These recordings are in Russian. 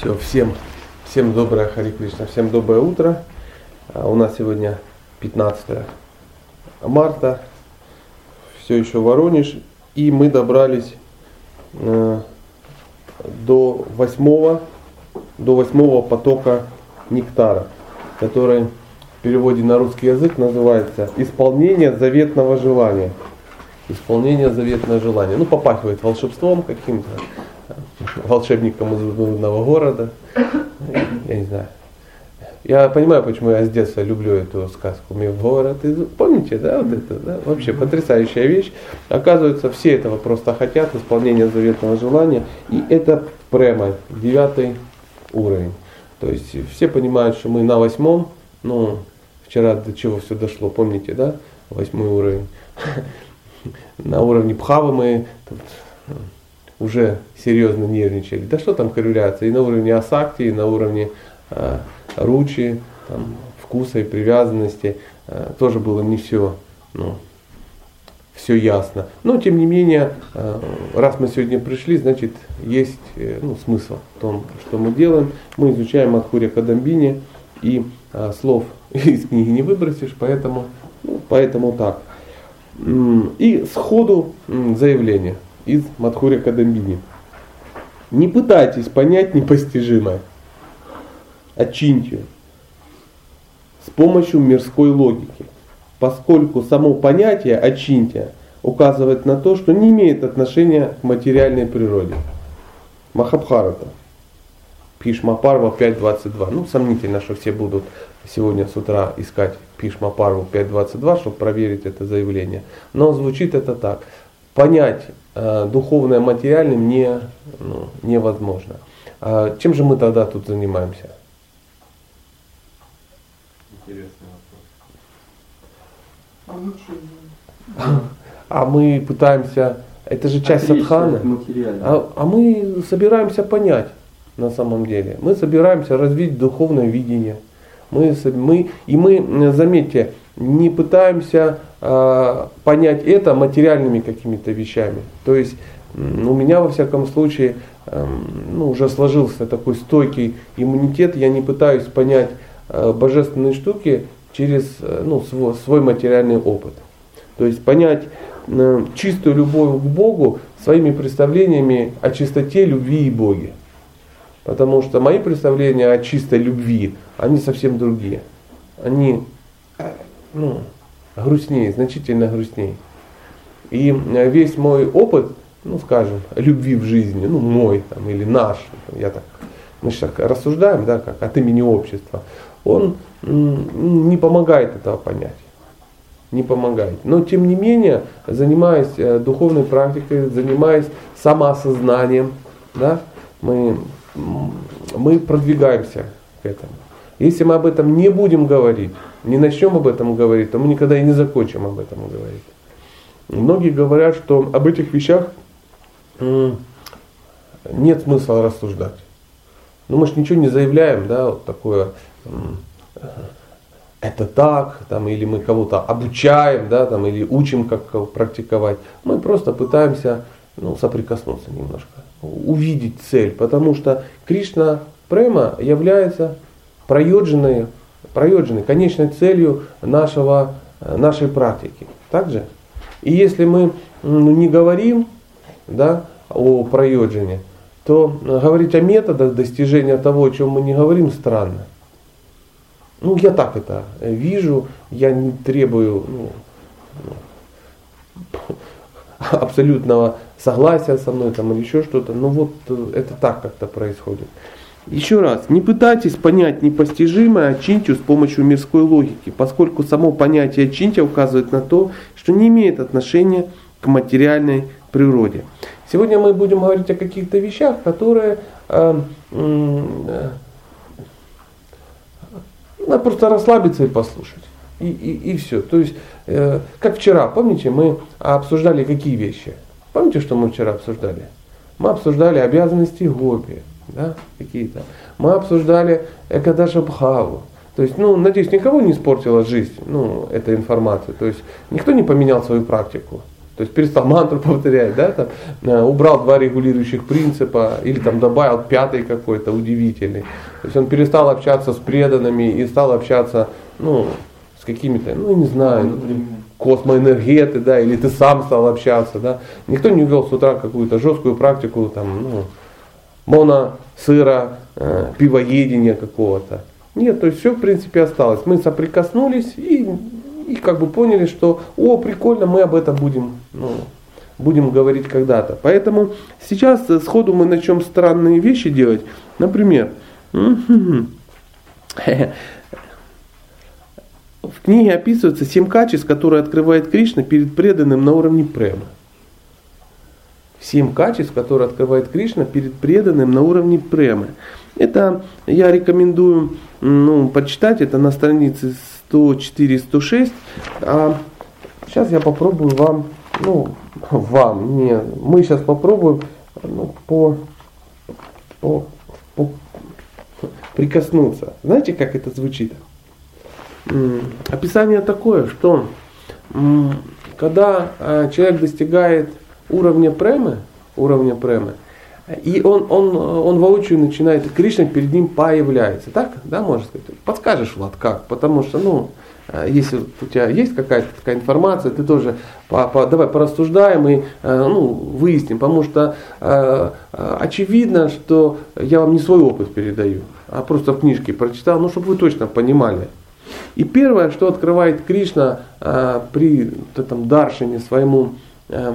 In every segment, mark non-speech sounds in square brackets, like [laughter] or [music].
Все, всем, всем доброе Хари Кришна, всем доброе утро. А у нас сегодня 15 марта, все еще Воронеж, и мы добрались э, до восьмого, до восьмого потока нектара, который в переводе на русский язык называется «Исполнение заветного желания». Исполнение заветного желания. Ну, попахивает волшебством каким-то волшебником из лунного города. Я не знаю. Я понимаю, почему я с детства люблю эту сказку «Мир город». Помните, да, вот это, да? Вообще потрясающая вещь. Оказывается, все этого просто хотят, исполнения заветного желания. И это прямо девятый уровень. То есть все понимают, что мы на восьмом, ну, вчера до чего все дошло, помните, да, восьмой уровень. [laughs] На уровне Пхавы мы тут уже серьезно нервничали. Да что там корреляция? И на уровне асакти, и на уровне э, ручи, там, вкуса и привязанности э, тоже было не все, ну, все ясно. Но тем не менее, э, раз мы сегодня пришли, значит есть э, ну, смысл в том, что мы делаем. Мы изучаем Адхуря Кадамбини и э, слов [laughs] из книги не выбросишь, поэтому, ну, поэтому так. И сходу заявление из Мадхури Кадамбини. Не пытайтесь понять непостижимое. Очиньте с помощью мирской логики, поскольку само понятие очиньте указывает на то, что не имеет отношения к материальной природе. Махабхарата. Пишмапарва 5.22. Ну, сомнительно, что все будут сегодня с утра искать Пишмапарву 5.22, чтобы проверить это заявление. Но звучит это так понять духовное материальным не, ну, невозможно. А чем же мы тогда тут занимаемся? Интересный вопрос. А мы пытаемся, это же часть садханы, а, а мы собираемся понять на самом деле. Мы собираемся развить духовное видение. Мы, мы, и мы, заметьте, не пытаемся э, понять это материальными какими-то вещами. То есть у меня во всяком случае э, ну, уже сложился такой стойкий иммунитет, я не пытаюсь понять э, божественные штуки через э, ну, свой, свой материальный опыт. То есть понять э, чистую любовь к Богу своими представлениями о чистоте любви и Боге. Потому что мои представления о чистой любви, они совсем другие. Они ну, грустнее, значительно грустнее. И э, весь мой опыт, ну скажем, любви в жизни, ну мой там, или наш, я так, мы сейчас рассуждаем, да, как от имени общества, он не помогает этого понять. Не помогает. Но тем не менее, занимаясь э, духовной практикой, занимаясь самоосознанием, да, мы, мы продвигаемся к этому. Если мы об этом не будем говорить, не начнем об этом говорить, то мы никогда и не закончим об этом говорить. Многие говорят, что об этих вещах нет смысла рассуждать. Ну мы же ничего не заявляем, да, вот такое, это так, там, или мы кого-то обучаем, да, там, или учим, как практиковать. Мы просто пытаемся ну, соприкоснуться немножко, увидеть цель, потому что Кришна Према является проедженной, проедженной конечной целью нашего, нашей практики. Также. И если мы ну, не говорим да, о проеджине, то говорить о методах достижения того, о чем мы не говорим, странно. Ну, я так это вижу, я не требую ну, [laughs] абсолютного согласия со мной там, или еще что-то. Но вот это так как-то происходит. Еще раз, не пытайтесь понять непостижимое Ачинтию с помощью мирской логики, поскольку само понятие Ачинтия указывает на то, что не имеет отношения к материальной природе. Сегодня мы будем говорить о каких-то вещах, которые э, э, надо просто расслабиться и послушать. И, и, и все. То есть, э, как вчера, помните, мы обсуждали какие вещи? Помните, что мы вчера обсуждали? Мы обсуждали обязанности гопи да, какие-то. Мы обсуждали Экадаша Бхаву. То есть, ну, надеюсь, никого не испортила жизнь, ну, эта информация. То есть, никто не поменял свою практику. То есть перестал мантру [laughs] повторять, да, там, э, убрал два регулирующих принципа или там добавил пятый какой-то удивительный. То есть он перестал общаться с преданными и стал общаться, ну, с какими-то, ну, не знаю, космоэнергеты, да, или ты сам стал общаться, да. Никто не ввел с утра какую-то жесткую практику, там, ну, моно, сыра, э, пивоедения какого-то. Нет, то есть все в принципе осталось. Мы соприкоснулись и и как бы поняли, что о, прикольно, мы об этом будем, ну, будем говорить когда-то. Поэтому сейчас сходу мы начнем странные вещи делать. Например, [laughs] в книге описывается семь качеств, которые открывает Кришна перед преданным на уровне према. Семь качеств, которые открывает Кришна перед преданным на уровне премы. Это я рекомендую ну, почитать, это на странице 104, 106. А сейчас я попробую вам, ну, [laughs] вам, не, мы сейчас попробуем ну, по, по, по прикоснуться. Знаете, как это звучит? Описание такое, что когда а, человек достигает уровня премы, уровня премы, и он, он, он воочию начинает, Кришна перед ним появляется. Так, да, можно сказать? Подскажешь, Влад, как? Потому что, ну, э, если у тебя есть какая-то такая информация, ты тоже по, по, давай порассуждаем и э, ну, выясним, потому что э, э, очевидно, что я вам не свой опыт передаю, а просто в книжке прочитал, ну, чтобы вы точно понимали. И первое, что открывает Кришна э, при этом даршине своему э,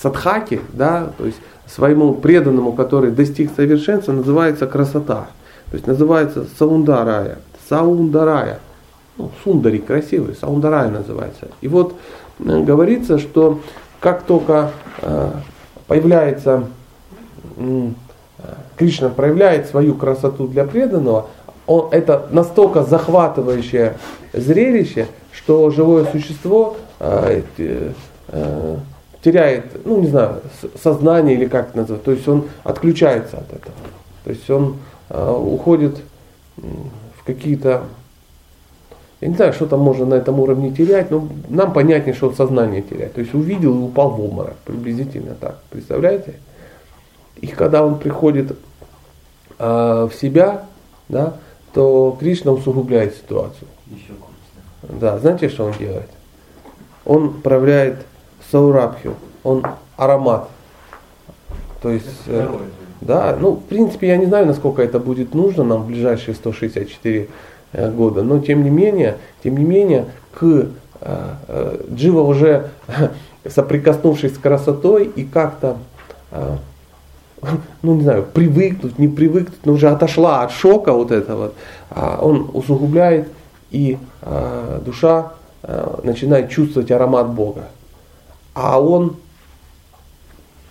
садхаке, да, то есть своему преданному, который достиг совершенства, называется красота. То есть называется саундарая. Саундарая. Ну, сундари красивый, саундарая называется. И вот э, говорится, что как только э, появляется э, Кришна проявляет свою красоту для преданного, он, это настолько захватывающее зрелище, что живое существо э, э, теряет, ну не знаю, сознание или как это называть, то есть он отключается от этого. То есть он э, уходит в какие-то, я не знаю, что там можно на этом уровне терять, но нам понятнее, что сознание теряет. То есть увидел и упал в обморок, приблизительно так, представляете? И когда он приходит э, в себя, да, то Кришна усугубляет ситуацию. Еще Да, знаете, что он делает? Он проявляет саурабхю, он аромат. То есть, э, да, ну, в принципе, я не знаю, насколько это будет нужно нам в ближайшие 164 э, года, но тем не менее, тем не менее, к э, э, Джива уже [laughs] соприкоснувшись с красотой и как-то, э, [laughs] ну не знаю, привыкнуть, не привыкнуть, но уже отошла от шока вот этого, а он усугубляет и э, душа э, начинает чувствовать аромат Бога а он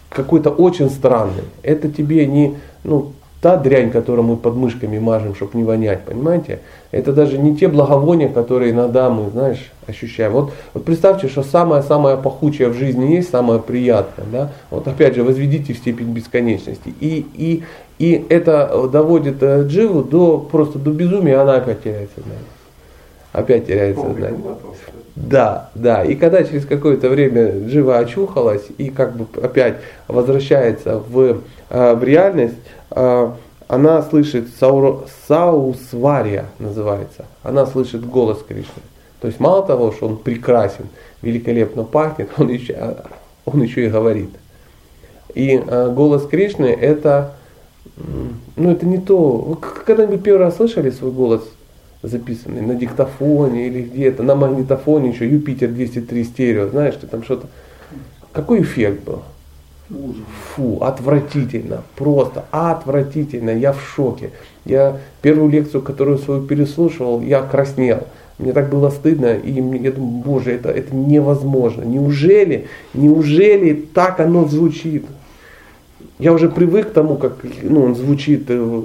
какой-то очень странный. Это тебе не ну, та дрянь, которую мы под мышками мажем, чтобы не вонять, понимаете? Это даже не те благовония, которые иногда мы, знаешь, ощущаем. Вот, вот представьте, что самое-самое пахучее в жизни есть, самое приятное. Да? Вот опять же, возведите в степень бесконечности. И, и, и это доводит э, Дживу до, просто до безумия, она опять теряет сознание. Опять теряет сознание. Да, да. И когда через какое-то время Джива очухалась и как бы опять возвращается в, э, в реальность, э, она слышит саур, Саусвария называется. Она слышит голос Кришны. То есть мало того, что он прекрасен, великолепно пахнет, он еще, он еще и говорит. И э, голос Кришны это, ну это не то. Вы когда-нибудь первый раз слышали свой голос записанный на диктофоне или где-то, на магнитофоне еще Юпитер 203 стерео, знаешь, ты там что-то. Какой эффект был? Фу, отвратительно, просто отвратительно, я в шоке. Я первую лекцию, которую свою переслушивал, я краснел. Мне так было стыдно, и я думаю, боже, это, это невозможно. Неужели, неужели так оно звучит? Я уже привык к тому, как ну, он звучит, э,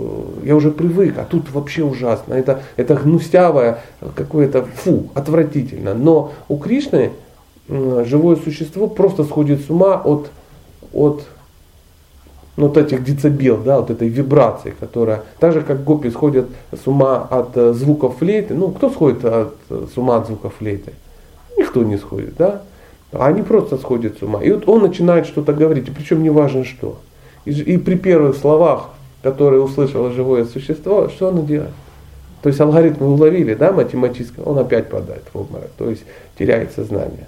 я уже привык, а тут вообще ужасно. Это, это гнусявое, какое-то, фу, отвратительно. Но у Кришны живое существо просто сходит с ума от, от ну, вот этих децибел, да, вот этой вибрации, которая, так же как гопи сходят с ума от э, звуков флейты, ну, кто сходит от, с ума от звуков флейты? Никто не сходит, да. Они просто сходят с ума. И вот он начинает что-то говорить, причем не важно что. И, при первых словах, которые услышало живое существо, что оно делает? То есть алгоритм уловили, да, математически, он опять падает в обморок, то есть теряет сознание.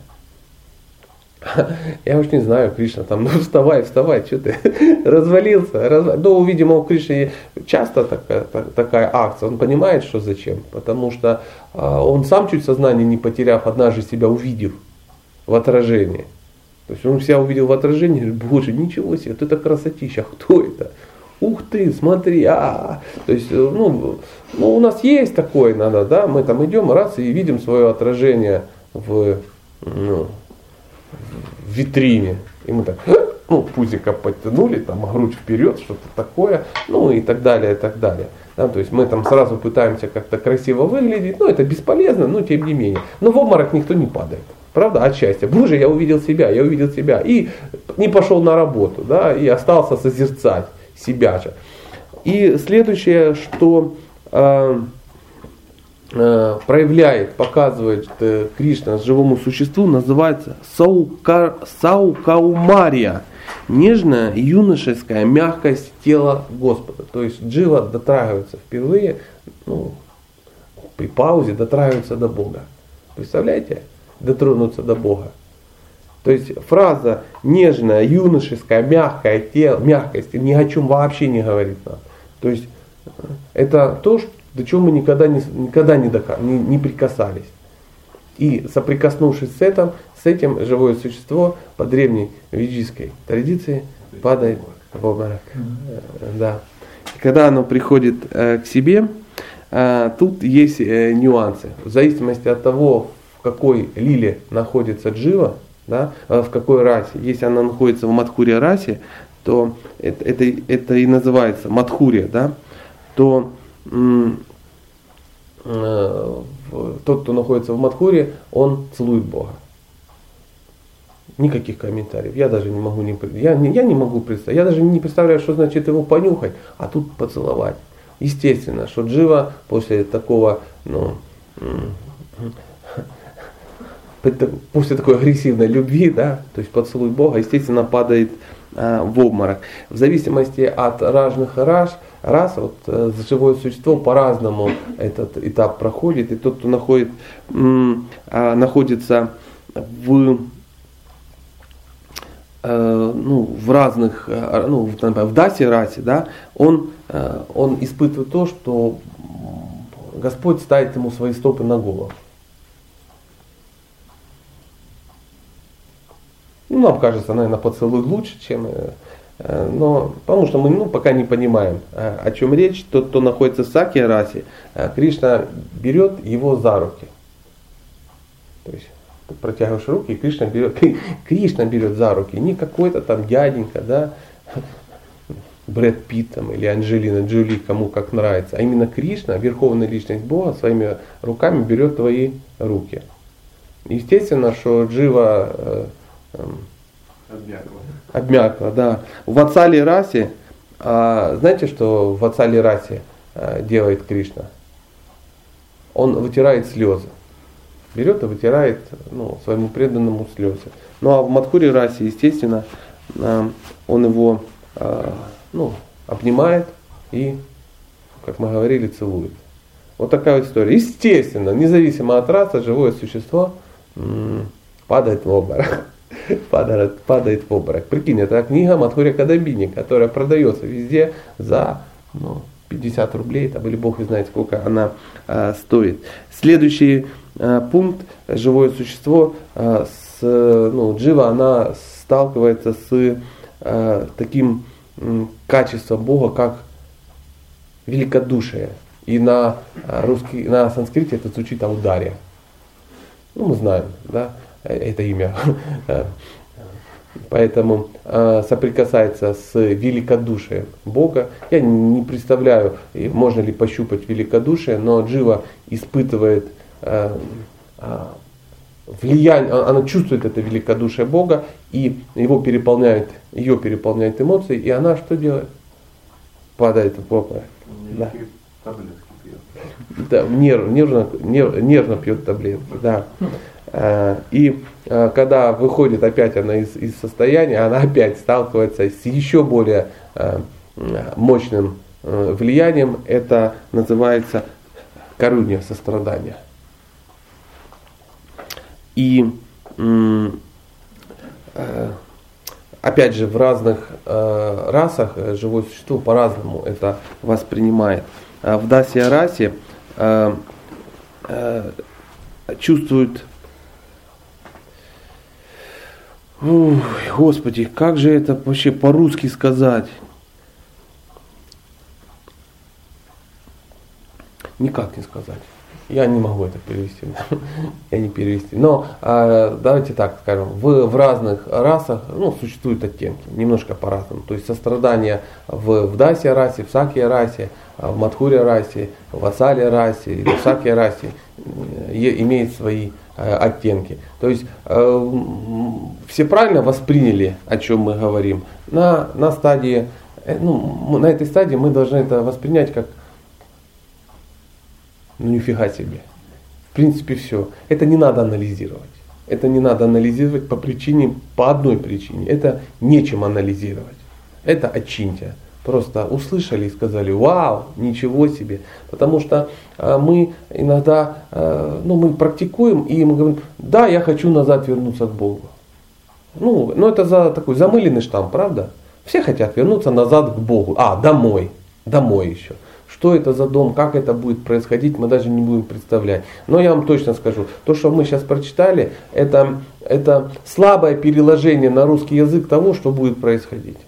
[laughs] Я уж не знаю, Кришна там, [laughs] ну вставай, вставай, что ты [laughs] развалился. Разв... Ну, видимо, у Кришны часто такая, такая акция, он понимает, что зачем, потому что а, он сам чуть сознание не потеряв, однажды себя увидев в отражении. То есть он себя увидел в отражении, говорит, боже, ничего себе, вот это красотища, кто это? Ух ты, смотри, а, то есть, ну, ну, у нас есть такое иногда, да, мы там идем раз и видим свое отражение в, ну, в витрине. И мы так, ну, пузика подтянули, там, грудь вперед, что-то такое, ну и так далее, и так далее. Да, то есть мы там сразу пытаемся как-то красиво выглядеть, но это бесполезно, но тем не менее. Но в обморок никто не падает. Правда, от счастья. Боже, я увидел себя, я увидел себя. И не пошел на работу, да, и остался созерцать себя же. И следующее, что э, Э, проявляет, показывает э, Кришна живому существу, называется саука, саукаумария, нежная юношеская мягкость тела Господа. То есть Джива дотрагивается впервые, ну, при паузе дотрагивается до Бога. Представляете? Дотронуться до Бога. То есть фраза нежная, юношеская, мягкое тело, мягкость ни о чем вообще не говорит нам. То есть э, это то, до чего мы никогда не, никогда не, дока, не, не прикасались. И соприкоснувшись с этим, с этим живое существо по древней ведической традиции падает в обморок. Да. И когда оно приходит э, к себе, э, тут есть э, нюансы. В зависимости от того, какой лиле находится джива, да, э, в какой расе. Если она находится в Мадхуре расе, то это, это, это и называется Мадхурия, да, то Э, тот, кто находится в Мадхуре, он целует Бога. Никаких комментариев. Я даже не могу не, я, не, я не могу представить. Я даже не представляю, что значит его понюхать, а тут поцеловать. Естественно, что Джива после такого, ну, после такой агрессивной любви, да, то есть поцелуй Бога, естественно, падает э, в обморок. В зависимости от разных раж, раз, вот э, живое существо по-разному этот этап проходит, и тот, кто находит, э, находится в э, ну, в разных, э, ну, например, в дасе расе, да, он, он испытывает то, что Господь ставит ему свои стопы на голову. Ну, нам кажется, наверное, поцелуй лучше, чем э, Э, но, потому что мы ну, пока не понимаем, э, о чем речь. Тот, кто находится в Саки расе, Кришна берет его за руки. То есть протягиваешь руки, и Кришна берет, [laughs] Кришна берет за руки. Не какой-то там дяденька, да, Брэд Питт там, или Анджелина Джоли, кому как нравится. А именно Кришна, верховная личность Бога, своими руками берет твои руки. Естественно, что Джива э, э, обмякла, да. В Ацали расе, а, знаете, что в Ацали расе а, делает Кришна? Он вытирает слезы. Берет и вытирает ну, своему преданному слезы. Ну а в Мадхуре расе, естественно, а, он его а, ну, обнимает и, как мы говорили, целует. Вот такая вот история. Естественно, независимо от расы, живое существо м- падает в обморок [laughs] падает, падает в обморок. Прикинь, это книга Матхуря Кадамбини, которая продается везде за ну, 50 рублей, там, или бог знает сколько она э, стоит. Следующий э, пункт, живое существо, э, с, ну, джива, она сталкивается с э, таким э, качеством Бога, как великодушие. И на, русский, на санскрите это звучит аудария. Ну, мы знаем, да это имя. [laughs] Поэтому э, соприкасается с великодушием Бога. Я не представляю, можно ли пощупать великодушие, но Джива испытывает э, э, влияние, она чувствует это великодушие Бога, и его переполняет, ее переполняет эмоции, и она что делает? Падает в обморок. Да. Да, нерв, нервно, нерв, нервно пьет таблетки. Да. Э, и э, когда выходит опять она из, из состояния, она опять сталкивается с еще более э, мощным влиянием. Это называется корунья, сострадание. И опять же в разных расах живое существо по-разному это воспринимает. В Дасия расе чувствует Ой, Господи, как же это вообще по-русски сказать? Никак не сказать. Я не могу это перевести. [laughs] Я не перевести. Но э, давайте так скажем, в, в разных расах ну, существуют оттенки, немножко по-разному. То есть сострадание в, в Дасе расе, в Сакье расе, а в Матхуре расе, в Асале расе в Сакье расе имеет свои Э, оттенки. То есть э, все правильно восприняли, о чем мы говорим. На, на стадии, э, ну, на этой стадии мы должны это воспринять как ну нифига себе. В принципе все. Это не надо анализировать. Это не надо анализировать по причине, по одной причине. Это нечем анализировать. Это отчиньте просто услышали и сказали, вау, ничего себе. Потому что э, мы иногда, э, ну, мы практикуем и мы говорим, да, я хочу назад вернуться к Богу. Ну, ну это за такой замыленный штамп, правда? Все хотят вернуться назад к Богу. А, домой, домой еще. Что это за дом, как это будет происходить, мы даже не будем представлять. Но я вам точно скажу, то, что мы сейчас прочитали, это, это слабое переложение на русский язык того, что будет происходить.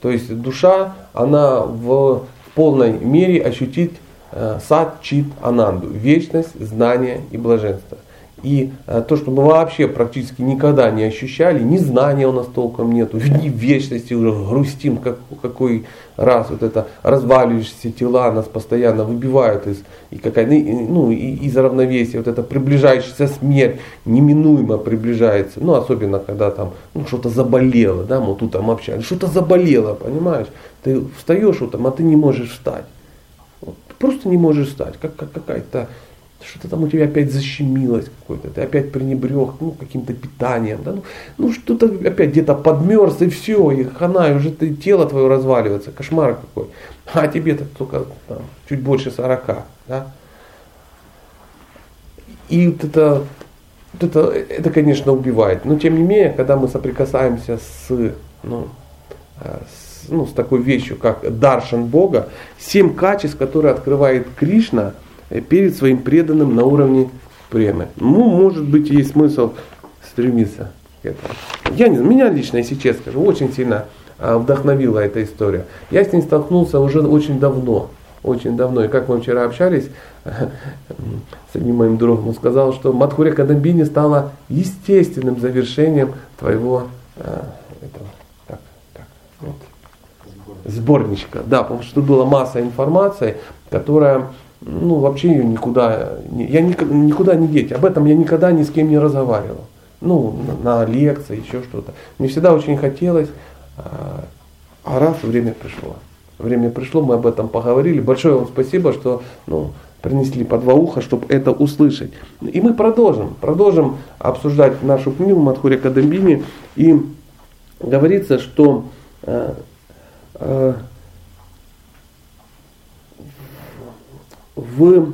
То есть душа, она в полной мере ощутит э, сад, чит, ананду, вечность, знание и блаженство. И э, то, что мы вообще практически никогда не ощущали, ни знания у нас толком нету, ни вечности уже грустим, как, какой раз вот это разваливающиеся тела нас постоянно выбивают из, и какая, ну, из равновесия, вот это приближающаяся смерть неминуемо приближается, ну особенно когда там ну, что-то заболело, да, мы тут там общались, что-то заболело, понимаешь, ты встаешь вот там, а ты не можешь встать, вот, просто не можешь встать, как, как какая-то что-то там у тебя опять защемилось какое-то, ты опять пренебрег ну, каким-то питанием, да, ну, ну что-то опять где-то подмерз и все, и хана, и уже ты, тело твое разваливается, кошмар какой. А тебе-то только там, чуть больше 40, да. И вот это, вот это, это, конечно, убивает. Но тем не менее, когда мы соприкасаемся с, ну, э, с, ну, с такой вещью, как даршан Бога, семь качеств, которые открывает Кришна – перед своим преданным на уровне премы. Ну, может быть, есть смысл стремиться к этому. Я не, меня лично, если честно скажу, очень сильно а, вдохновила эта история. Я с ней столкнулся уже очень давно. Очень давно. И как мы вчера общались [laughs] с одним моим другом, он сказал, что Мадхуря Кадамбини стала естественным завершением твоего а, этого, как, как, вот, сборничка. Да, потому что была масса информации, которая ну, вообще ее никуда, я никуда не деть. Об этом я никогда ни с кем не разговаривал. Ну, на, на лекции, еще что-то. Мне всегда очень хотелось, а, а раз время пришло. Время пришло, мы об этом поговорили. Большое вам спасибо, что ну, принесли по два уха, чтобы это услышать. И мы продолжим, продолжим обсуждать нашу книгу Матхури Кадамбини. И говорится, что э, э, в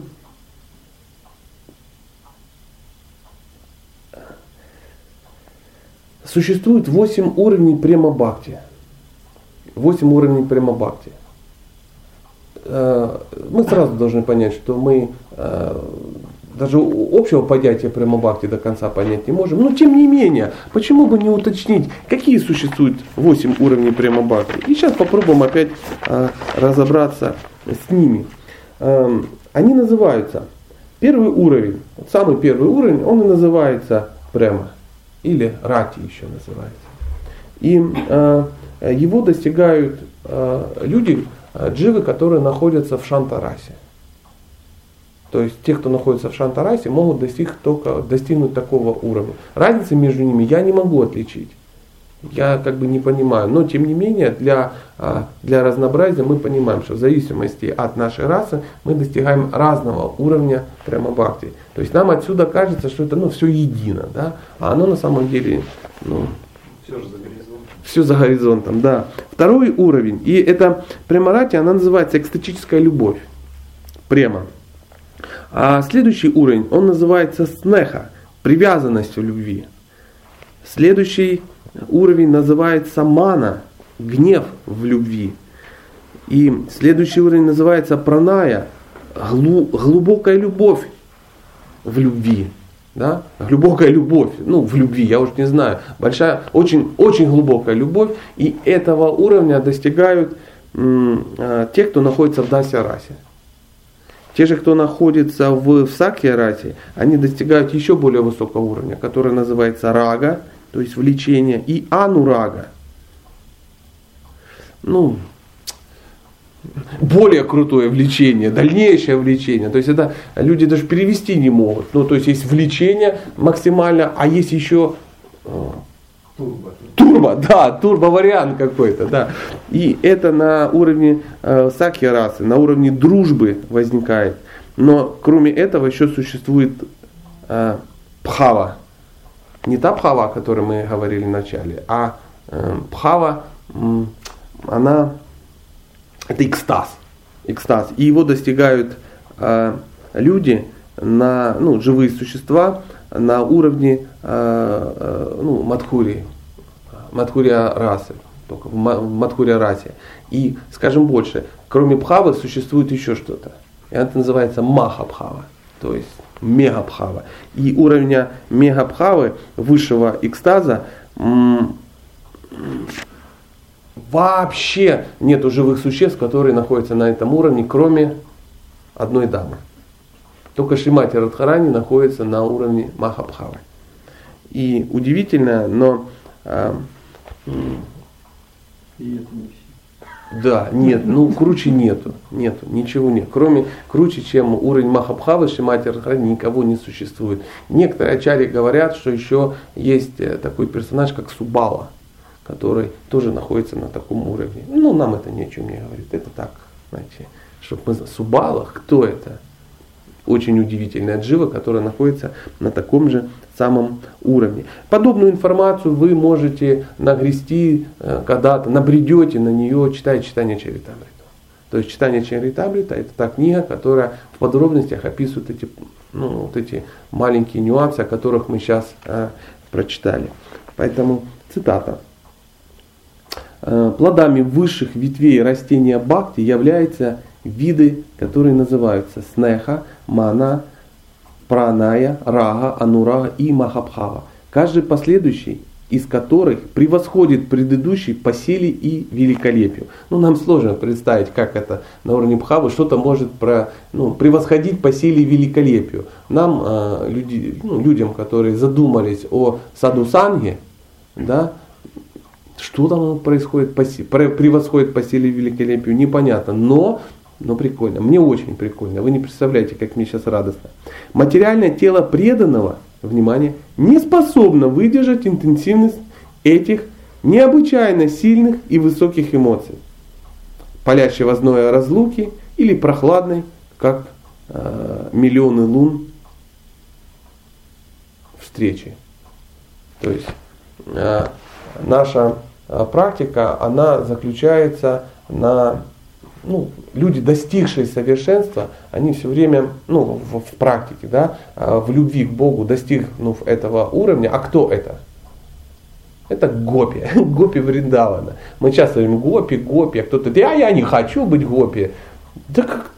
существует 8 уровней према-бхакти. 8 уровней према-бхакти. Э, мы сразу должны понять, что мы э, даже общего понятия према-бхакти до конца понять не можем. Но тем не менее, почему бы не уточнить, какие существуют 8 уровней према-бхакти. И сейчас попробуем опять э, разобраться с ними. Эм, они называются, первый уровень, самый первый уровень, он и называется према, или рати еще называется. И э, его достигают э, люди, э, дживы, которые находятся в шантарасе. То есть те, кто находится в шантарасе, могут достиг только, достигнуть такого уровня. Разницы между ними я не могу отличить. Я как бы не понимаю. Но тем не менее, для, а, для разнообразия мы понимаем, что в зависимости от нашей расы мы достигаем разного уровня прямо бхакти. То есть нам отсюда кажется, что это ну, все едино, да? а оно на самом деле ну, все же за горизонтом. Все за горизонтом, да. Второй уровень, и это премарати, она называется экстатическая любовь. Прямо. А следующий уровень, он называется снеха, привязанностью любви. Следующий уровень называется мана, гнев в любви. И следующий уровень называется праная, глубокая любовь в любви. Да? Глубокая любовь, ну в любви, я уж не знаю, большая, очень, очень глубокая любовь. И этого уровня достигают м, а, те, кто находится в Дася расе. Те же, кто находится в, в Сакья расе, они достигают еще более высокого уровня, который называется рага, то есть влечение, и анурага. Ну, более крутое влечение, дальнейшее влечение. То есть это люди даже перевести не могут. Ну, то есть есть влечение максимально, а есть еще э, турбо. Турбо, да, турбо вариант какой-то, да. И это на уровне э, саки расы, на уровне дружбы возникает. Но кроме этого еще существует э, пхава, не та пхава, о которой мы говорили в начале, а э, пхава, она, это экстаз, экстаз. И его достигают э, люди, на, ну, живые существа на уровне э, э, ну, Мадхури, Мадхурия расы, только в Мадхурия расе. И, скажем больше, кроме Пхавы существует еще что-то. И это называется Махабхава, то есть мегабхава. И уровня мегабхавы, высшего экстаза, вообще нету живых существ, которые находятся на этом уровне, кроме одной дамы. Только Шримати Радхарани находится на уровне Махабхавы. И удивительно, но... А, и это не да, нет, ну круче нету, нету, ничего нет. Кроме круче, чем уровень Махабхавы, Шимати Радхарани никого не существует. Некоторые ачари говорят, что еще есть э, такой персонаж, как Субала, который тоже находится на таком уровне. Ну, нам это ни о чем не говорит. Это так, знаете, чтобы мы... Субала, кто это? Очень удивительная джива, которая находится на таком же самом уровне. Подобную информацию вы можете нагрести э, когда-то, набредете на нее, читая читание Чаритамрита. То есть читание Чаритамрита это та книга, которая в подробностях описывает эти, ну, вот эти маленькие нюансы, о которых мы сейчас э, прочитали. Поэтому цитата. «Э, плодами высших ветвей растения бхакти являются виды, которые называются снеха, мана, праная, рага, анурага и махабхава. Каждый последующий из которых превосходит предыдущий по силе и великолепию. Ну, нам сложно представить, как это на уровне Бхавы что-то может про, ну, превосходить по силе и великолепию. Нам, э, люди, ну, людям, которые задумались о саду санге, да, что там происходит по, превосходит по силе и великолепию, непонятно. Но но прикольно. Мне очень прикольно. Вы не представляете, как мне сейчас радостно. Материальное тело преданного, внимание, не способно выдержать интенсивность этих необычайно сильных и высоких эмоций. Палящего зноя разлуки или прохладной, как э, миллионы лун встречи. То есть э, наша э, практика, она заключается на ну, люди, достигшие совершенства, они все время, ну, в, в практике, да, а, в любви к Богу, достигнув этого уровня, а кто это? Это гопи, [laughs] гопи Вриндавана. Мы часто говорим гопи, гопи, а кто-то, да я не хочу быть гопи. Да как,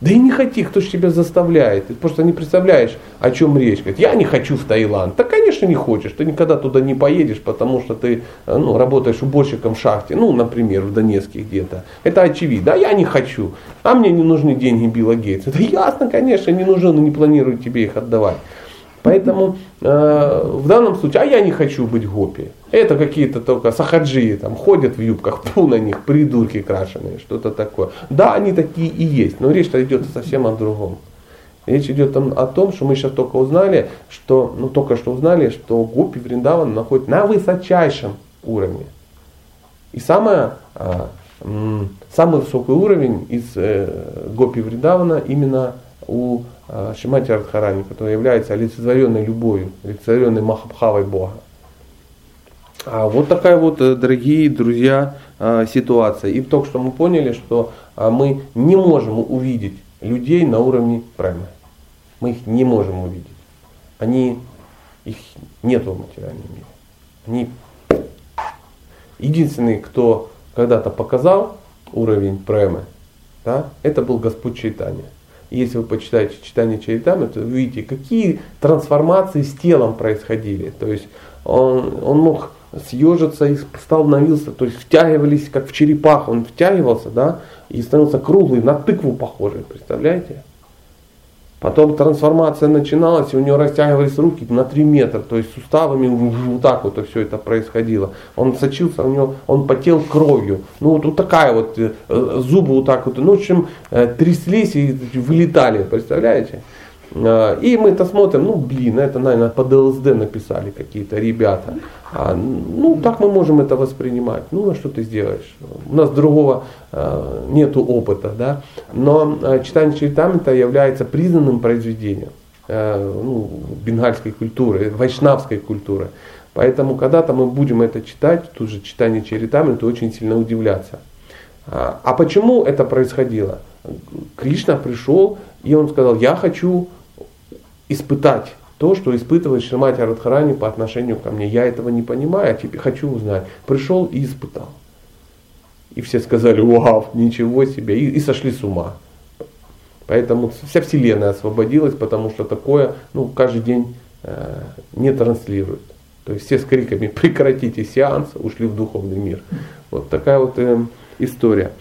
да и не хоти, кто же тебя заставляет. Ты просто не представляешь, о чем речь. Говорит, я не хочу в Таиланд. Да, конечно, не хочешь. Ты никогда туда не поедешь, потому что ты э, ну, работаешь уборщиком в шахте. Ну, например, в Донецке где-то. Это очевидно. А я не хочу. А мне не нужны деньги Билла Гейтса. Это ясно, конечно, не нужны, но не планирую тебе их отдавать. Поэтому э, в данном случае, а я не хочу быть гопи. Это какие-то только сахаджи там ходят в юбках, [laughs] пу на них, придурки крашеные, что-то такое. Да, они такие и есть, но речь идет совсем о другом. Речь идет о том, что мы сейчас только узнали, что, ну только что узнали, что гопи Вриндаван находится на высочайшем уровне. И самое, а, самый высокий уровень из э, Гопи Вридавана именно у Шимати Радхарани, который является олицетворенной любовью, олицетворенной Махабхавой Бога. А вот такая вот, э, дорогие друзья, а, ситуация. И только что мы поняли, что мы не можем увидеть людей на уровне премы. Мы их не можем увидеть. Они, их нету в материальном мире. Они единственный, кто когда-то показал уровень премы, да, это был Господь Чайтанья. Если вы почитаете читание Чайтамы, то вы увидите, какие трансформации с телом происходили. То есть он, он мог съежиться и становился, то есть втягивались, как в черепах, он втягивался, да, и становился круглый, на тыкву похожий, представляете? Потом трансформация начиналась, и у него растягивались руки на 3 метра, то есть суставами вот так вот все это происходило. Он сочился, у него, он потел кровью. Ну вот, вот такая вот, э, зубы вот так вот, ну в общем, э, тряслись и вылетали, представляете? А, и мы это смотрим, ну блин, это, наверное, под ЛСД написали какие-то ребята. А, ну, так мы можем это воспринимать. Ну, а что ты сделаешь? У нас другого а, нету опыта, да. Но а, читание Чайтамрита является признанным произведением а, ну, бенгальской культуры, вайшнавской культуры. Поэтому когда-то мы будем это читать, тут же читание Чаритамрита, очень сильно удивляться. А почему это происходило? Кришна пришел, и он сказал, я хочу испытать то, что испытывает Шримати Радхарани по отношению ко мне. Я этого не понимаю, а теперь хочу узнать. Пришел и испытал. И все сказали, вау, ничего себе, и, и сошли с ума. Поэтому вся Вселенная освободилась, потому что такое ну, каждый день э, не транслирует. То есть все с криками [laughs] прекратите сеанс, ушли в духовный мир. Вот такая вот э, история.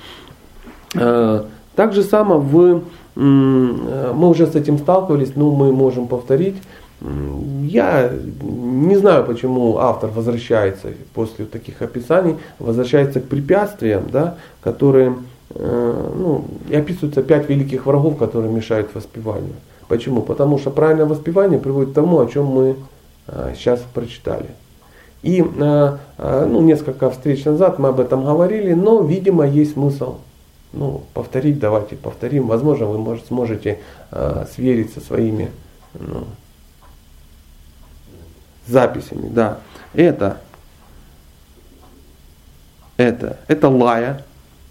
Э, так же само в мы уже с этим сталкивались, но мы можем повторить. Я не знаю, почему автор возвращается после таких описаний, возвращается к препятствиям, да, которые, э, ну, и описываются пять великих врагов, которые мешают воспеванию. Почему? Потому что правильное воспевание приводит к тому, о чем мы сейчас э, прочитали. И э, ну, несколько встреч назад мы об этом говорили, но, видимо, есть смысл ну, повторить, давайте повторим. Возможно, вы может, сможете э, сверить своими ну, записями. Да. Это, это, это лая,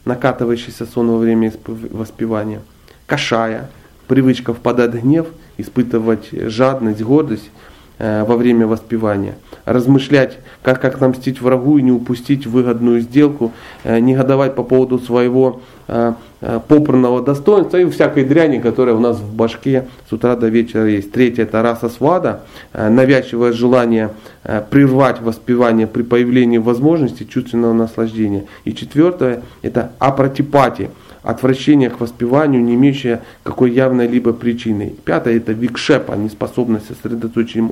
накатывающийся сон во время воспевания. Кашая, привычка впадать в гнев, испытывать жадность, гордость во время воспевания. Размышлять, как, намстить врагу и не упустить выгодную сделку, э, негодовать по поводу своего Э, э, попранного достоинства и всякой дряни, которая у нас в башке с утра до вечера есть. Третье это раса свада, э, навязчивое желание прервать воспевание при появлении возможности чувственного наслаждения. И четвертое это апротипати, отвращение к воспеванию, не имеющее какой явной либо причины. Пятое это викшепа, неспособность сосредоточить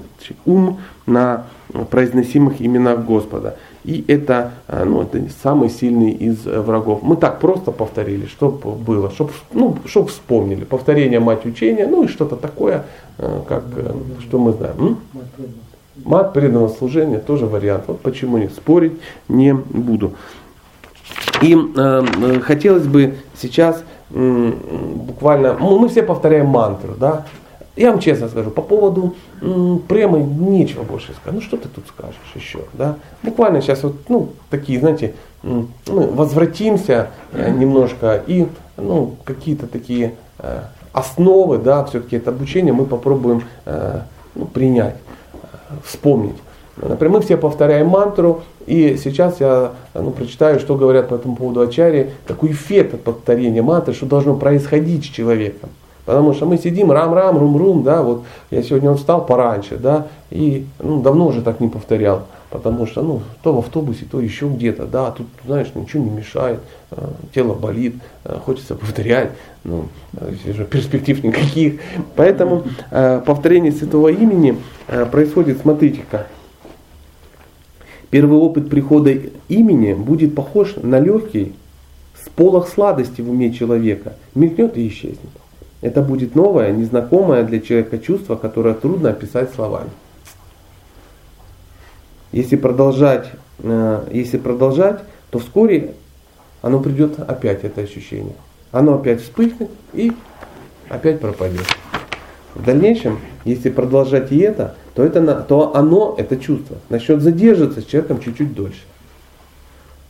ум на произносимых именах Господа. И это, э, ну, это самый сильный из э, врагов. Мы так просто повторили, чтобы было, чтобы ну, чтоб вспомнили. Повторение мать учения, ну и что-то такое, э, как, что мы знаем. М? Мат преданного служения тоже вариант. Вот почему не спорить не буду. И э, хотелось бы сейчас э, буквально, ну, мы все повторяем мантру, да, я вам честно скажу, по поводу м, премы нечего больше сказать. Ну что ты тут скажешь еще? Да? Буквально сейчас вот ну, такие, знаете, м, мы возвратимся э, немножко и ну, какие-то такие э, основы, да, все-таки это обучение мы попробуем э, ну, принять, э, вспомнить. Например, мы все повторяем мантру, и сейчас я ну, прочитаю, что говорят по этому поводу Ачари, какой эффект от повторения мантры, что должно происходить с человеком. Потому что мы сидим, рам-рам, рум-рум, да, вот я сегодня встал пораньше, да, и ну, давно уже так не повторял, потому что, ну, то в автобусе, то еще где-то, да, тут, знаешь, ничего не мешает, э, тело болит, э, хочется повторять, ну, уже перспектив никаких. Поэтому э, повторение святого имени происходит, смотрите-ка, первый опыт прихода имени будет похож на легкий сполох сладости в уме человека, мелькнет и исчезнет. Это будет новое, незнакомое для человека чувство, которое трудно описать словами. Если продолжать э, если продолжать, то вскоре оно придет опять, это ощущение. Оно опять вспыхнет и опять пропадет. В дальнейшем, если продолжать и это, то, это, то оно, это чувство, начнет задерживаться с человеком чуть-чуть дольше.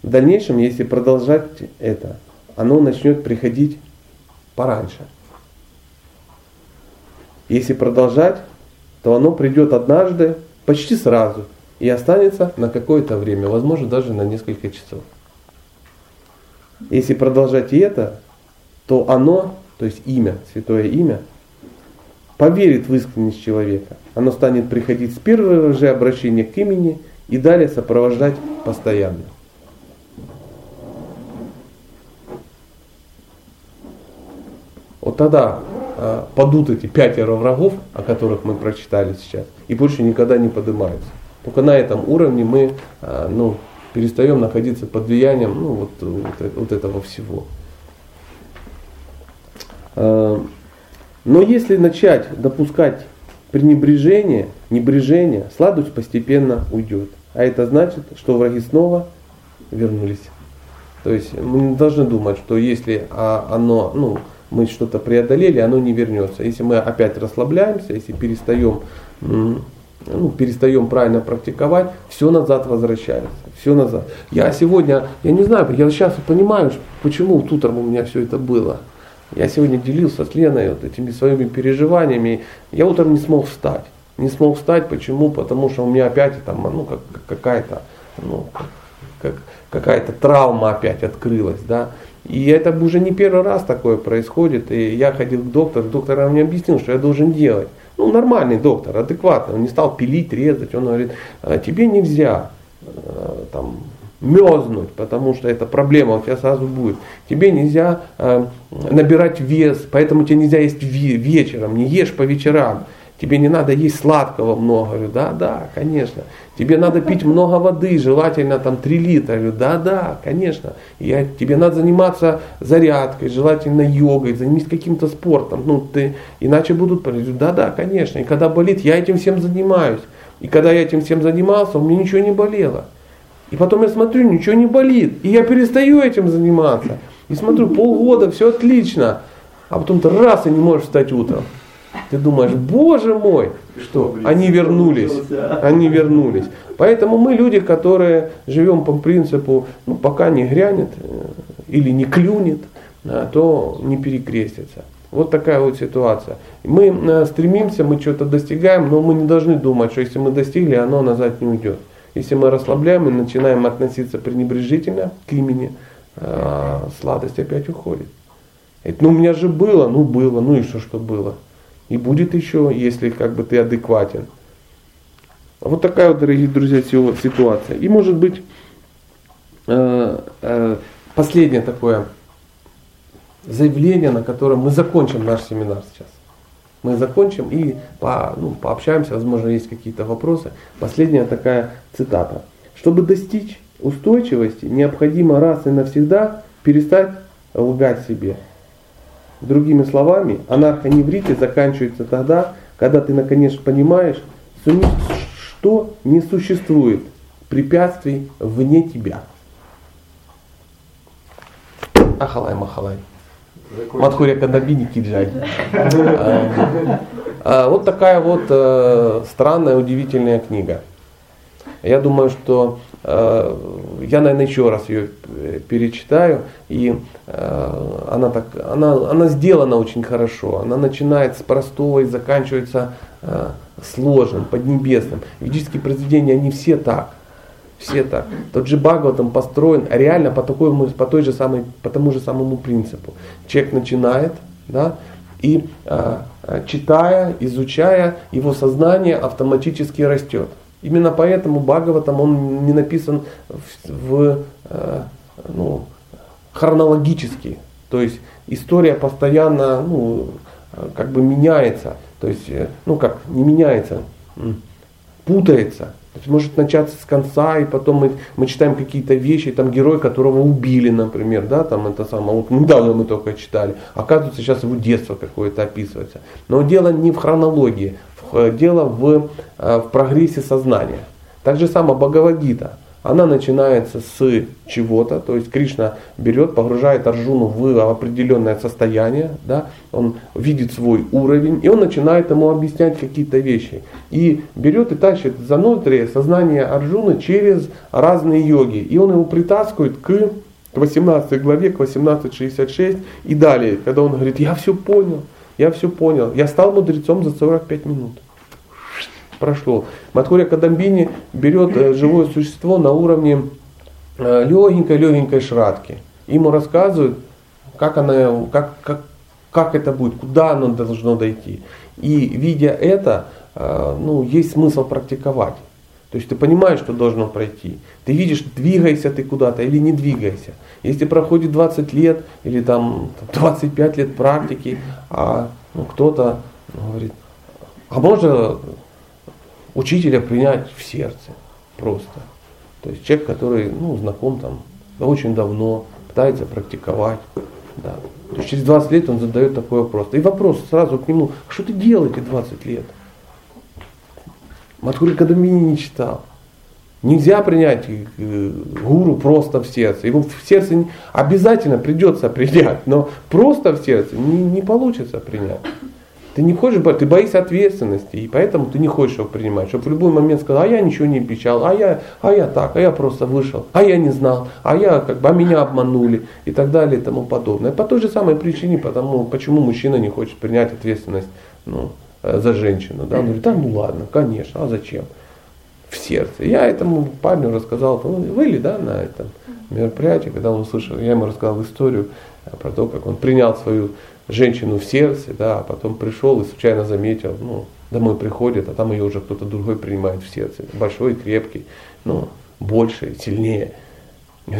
В дальнейшем, если продолжать это, оно начнет приходить пораньше. Если продолжать, то оно придет однажды, почти сразу, и останется на какое-то время, возможно даже на несколько часов. Если продолжать и это, то оно, то есть имя, святое имя, поверит в искренность человека. Оно станет приходить с первого же обращения к имени и далее сопровождать постоянно. Вот тогда э, падут эти пятеро врагов, о которых мы прочитали сейчас, и больше никогда не поднимаются. Только на этом уровне мы э, ну, перестаем находиться под влиянием ну, вот, вот, вот этого всего. Но если начать допускать пренебрежение, небрежение, сладость постепенно уйдет. А это значит, что враги снова вернулись. То есть мы не должны думать, что если а, оно, ну, мы что-то преодолели, оно не вернется. Если мы опять расслабляемся, если перестаем, ну, перестаем правильно практиковать, все назад возвращается. Все назад. Я сегодня, я не знаю, я сейчас понимаю, почему утром у меня все это было. Я сегодня делился с Леной вот этими своими переживаниями. Я утром не смог встать. Не смог встать, почему? Потому что у меня опять там, ну, как, какая-то, ну, как, какая-то травма опять открылась, да. И это уже не первый раз такое происходит. И я ходил к доктору, доктор мне объяснил, что я должен делать. Ну, нормальный доктор, адекватный. Он не стал пилить, резать. Он говорит, «А тебе нельзя э, там, мерзнуть, потому что это проблема у тебя сразу будет. Тебе нельзя э, набирать вес, поэтому тебе нельзя есть вечером, не ешь по вечерам. Тебе не надо есть сладкого много. Говорю, да, да, конечно. Тебе надо пить много воды, желательно там 3 литра. Говорю, да, да, конечно. Я, тебе надо заниматься зарядкой, желательно йогой, заниматься каким-то спортом. Ну, ты, иначе будут говорю, да, да, конечно. И когда болит, я этим всем занимаюсь. И когда я этим всем занимался, у меня ничего не болело. И потом я смотрю, ничего не болит. И я перестаю этим заниматься. И смотрю, полгода, все отлично. А потом ты раз и не можешь встать утром. Ты думаешь, боже мой, что они вернулись, они вернулись. Поэтому мы люди, которые живем по принципу, ну пока не грянет э, или не клюнет, а, то не перекрестится. Вот такая вот ситуация. Мы э, стремимся, мы что-то достигаем, но мы не должны думать, что если мы достигли, оно назад не уйдет. Если мы расслабляем и начинаем относиться пренебрежительно к имени, э, сладость опять уходит. Это, ну у меня же было, ну было, ну и что, что было. И будет еще, если как бы ты адекватен. Вот такая вот, дорогие друзья, ситуация. И может быть э, э, последнее такое заявление, на котором мы закончим наш семинар сейчас мы закончим и по, ну, пообщаемся, возможно, есть какие-то вопросы. Последняя такая цитата. Чтобы достичь устойчивости, необходимо раз и навсегда перестать лгать себе. Другими словами, анархоневрите заканчивается тогда, когда ты наконец понимаешь, что не существует препятствий вне тебя. Ахалай-махалай. Мадхуря Канабини Киджай. А, а, вот такая вот э, странная, удивительная книга. Я думаю, что э, я, наверное, еще раз ее э, перечитаю. И она, так, она, она сделана очень хорошо. Она начинает с простого и заканчивается сложным, поднебесным. Ведические произведения, они все так. Все так. Тот же Бхагаватам построен реально по, такой, по, той же самой, по тому же самому принципу. Человек начинает, да, и а, а, читая, изучая, его сознание автоматически растет. Именно поэтому Бхагаватам он не написан в, в а, ну, хронологически. То есть история постоянно ну, как бы меняется. То есть, э, ну как, не меняется, путается. То есть может начаться с конца, и потом мы, мы читаем какие-то вещи, там герой, которого убили, например, да, там это самое, вот недавно мы только читали, оказывается сейчас его детство какое-то описывается. Но дело не в хронологии, дело в, э, в прогрессе сознания. Так же самое Бхагавадгита. Она начинается с чего-то, то есть Кришна берет, погружает Арджуну в определенное состояние, да, он видит свой уровень, и он начинает ему объяснять какие-то вещи. И берет и тащит за внутрь сознание Арджуны через разные йоги. И он его притаскивает к 18 главе, к 18.66 и далее, когда он говорит, я все понял, я все понял, я стал мудрецом за 45 минут прошло. Матхуря Кадамбини берет э, живое существо на уровне легенькой-легенькой шратки. Ему рассказывают, как, она, как, как, как это будет, куда оно должно дойти. И видя это, э, ну, есть смысл практиковать. То есть ты понимаешь, что должно пройти. Ты видишь, двигайся ты куда-то или не двигайся. Если проходит 20 лет или там [laughs] 25 лет практики, а ну, кто-то говорит, а можно учителя принять в сердце просто. То есть человек, который ну, знаком там очень давно, пытается практиковать. Да. То есть через 20 лет он задает такой вопрос. И вопрос сразу к нему, что ты делал эти 20 лет? Матхури Кадамини не читал. Нельзя принять э, гуру просто в сердце. Его в сердце обязательно придется принять, но просто в сердце не, не получится принять. Ты не хочешь, ты боишься ответственности, и поэтому ты не хочешь его принимать. Чтобы в любой момент сказал, а я ничего не обещал, а я, а я так, а я просто вышел, а я не знал, а я как бы, а меня обманули и так далее и тому подобное. По той же самой причине, потому, почему мужчина не хочет принять ответственность ну, э, за женщину. Да? Он говорит, да ну ладно, конечно, а зачем? В сердце. Я этому парню рассказал, были, да, на этом мероприятии, когда он услышал, я ему рассказал историю про то, как он принял свою женщину в сердце, да, а потом пришел и случайно заметил, ну, домой приходит, а там ее уже кто-то другой принимает в сердце. Большой, крепкий, ну, больше, сильнее.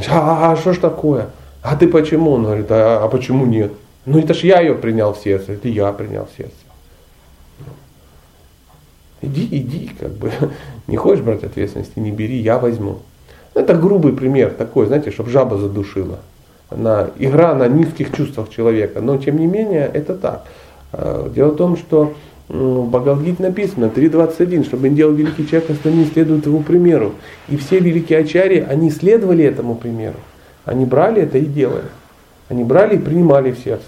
А, а что ж такое? А ты почему? Он говорит, а, а почему нет? Ну это ж я ее принял в сердце, это я принял в сердце. Иди, иди, как бы. [laughs] Не хочешь брать ответственности, не бери, я возьму. Это грубый пример такой, знаете, чтобы жаба задушила на, игра на низких чувствах человека. Но тем не менее это так. А, дело в том, что в Бхагавдгите написано 3.21, чтобы делал великий человек, остальные следуют его примеру. И все великие ачари, они следовали этому примеру. Они брали это и делали. Они брали и принимали в сердце.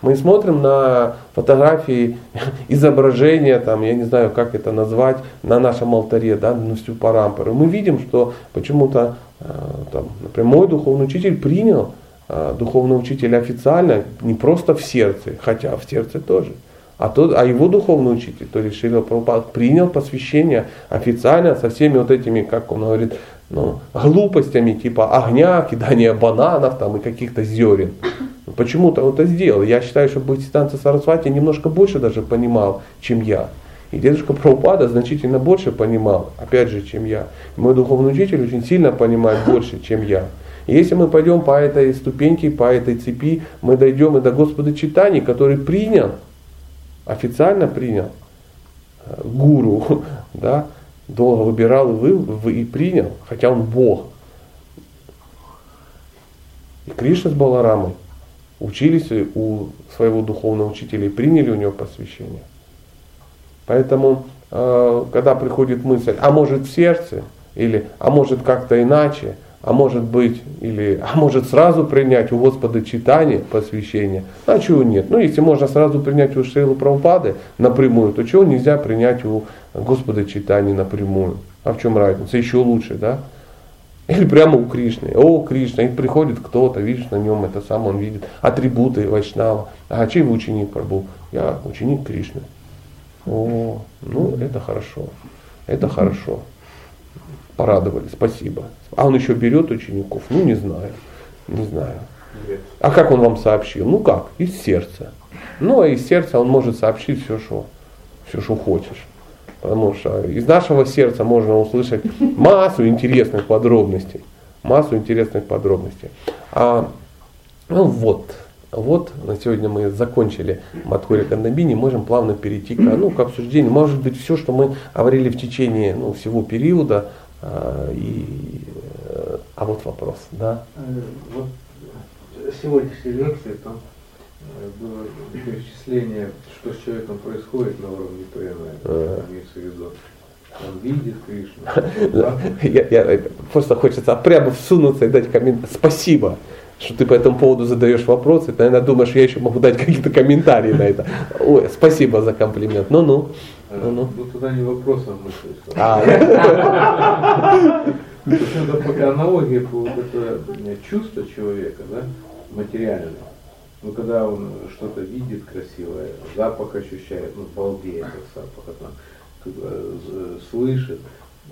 Мы смотрим на фотографии, [laughs] изображения, там, я не знаю, как это назвать, на нашем алтаре, да, на всю парампору. Мы видим, что почему-то, а, там, например, мой духовный учитель принял духовного учителя официально, не просто в сердце, хотя в сердце тоже. А, тот, а его духовный учитель, то есть Шрила Прабхупад, принял посвящение официально со всеми вот этими, как он говорит, ну, глупостями типа огня, кидания бананов там, и каких-то зерен. Почему-то он это сделал. Я считаю, что Бхактисиданта Сарасвати немножко больше даже понимал, чем я. И дедушка Прабхупада значительно больше понимал, опять же, чем я. Мой духовный учитель очень сильно понимает больше, чем я. Если мы пойдем по этой ступеньке, по этой цепи, мы дойдем и до Господа Читания, который принял, официально принял э, гуру, [laughs] да, долго выбирал и, вы, и принял, хотя он Бог. И Кришна с Баларамой учились у своего духовного учителя и приняли у него посвящение. Поэтому, э, когда приходит мысль, а может в сердце, или а может как-то иначе, а может быть, или, [laughs] а может сразу принять у Господа читание, посвящение, а чего нет? Ну, если можно сразу принять у Шрилы Прабхупады напрямую, то чего нельзя принять у Господа читание напрямую? А в чем разница? Еще лучше, да? Или прямо у Кришны. О, Кришна, и приходит кто-то, видишь, на нем это сам, он видит атрибуты Вайшнава. А чей вы ученик, Прабу? Я ученик Кришны. О, ну это хорошо, это хорошо порадовали, спасибо. А он еще берет учеников? Ну, не знаю, не знаю. А как он вам сообщил? Ну как? Из сердца. Ну, а из сердца он может сообщить все, что, все, что хочешь. Потому что из нашего сердца можно услышать массу интересных подробностей. Массу интересных подробностей. А, ну вот, вот на сегодня мы закончили Матхури Кандабини, можем плавно перейти к, ну, к обсуждению. Может быть, все, что мы говорили в течение ну, всего периода, и, э, а вот вопрос, да? Э, вот сегодняшней лекции там э, было перечисление, что с человеком происходит на уровне ПНР, имеется в виду он видит Кришну. [laughs] Я, я, просто хочется прямо всунуться и дать комментарий. Спасибо, что ты по этому поводу задаешь вопросы. Ты, наверное, думаешь, я еще могу дать какие-то комментарии на это. Ой, спасибо за комплимент. Ну-ну. Ну, ну туда не вопросом мысли. А, это аналогия по вот это чувство человека, да, материальное. Ну, когда он что-то видит красивое, запах ощущает, ну, балдеет от запаха, там, э, слышит.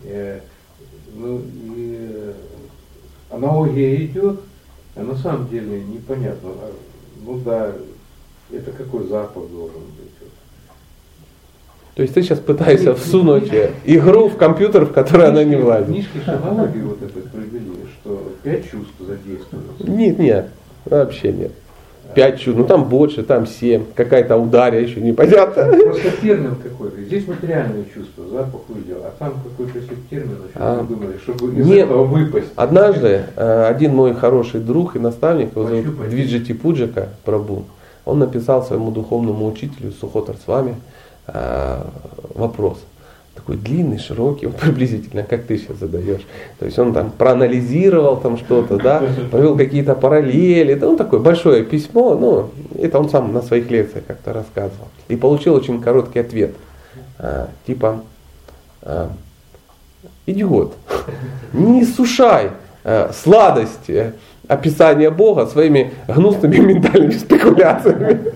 Э, ну, и аналогия идет, а на самом деле непонятно. А, ну да, это какой запах должен быть? То есть ты сейчас пытаешься всунуть игру в компьютер, в который она не влазит. Книжки шамологии вот это провели, что пять чувств задействуются. Нет, нет, вообще нет. Пять чувств, ну там больше, там семь, какая-то ударя еще непонятно. Просто термин какой-то. Здесь материальное чувство, запах увидел, а там какой-то термин, а, думали, чтобы из нет, этого выпасть. Однажды э, один мой хороший друг и наставник, его зовут Двиджити Пуджика Прабу, он написал своему духовному учителю Сухотар с вами, Э, вопрос. Такой длинный, широкий, вот [laughs] приблизительно, как ты сейчас задаешь. То есть он там проанализировал там что-то, да, [laughs] провел какие-то параллели. Это ну, такое большое письмо, ну, это он сам на своих лекциях как-то рассказывал. И получил очень короткий ответ. А, типа, а, идиот, [laughs] не сушай сладость описания Бога своими гнусными ментальными спекуляциями.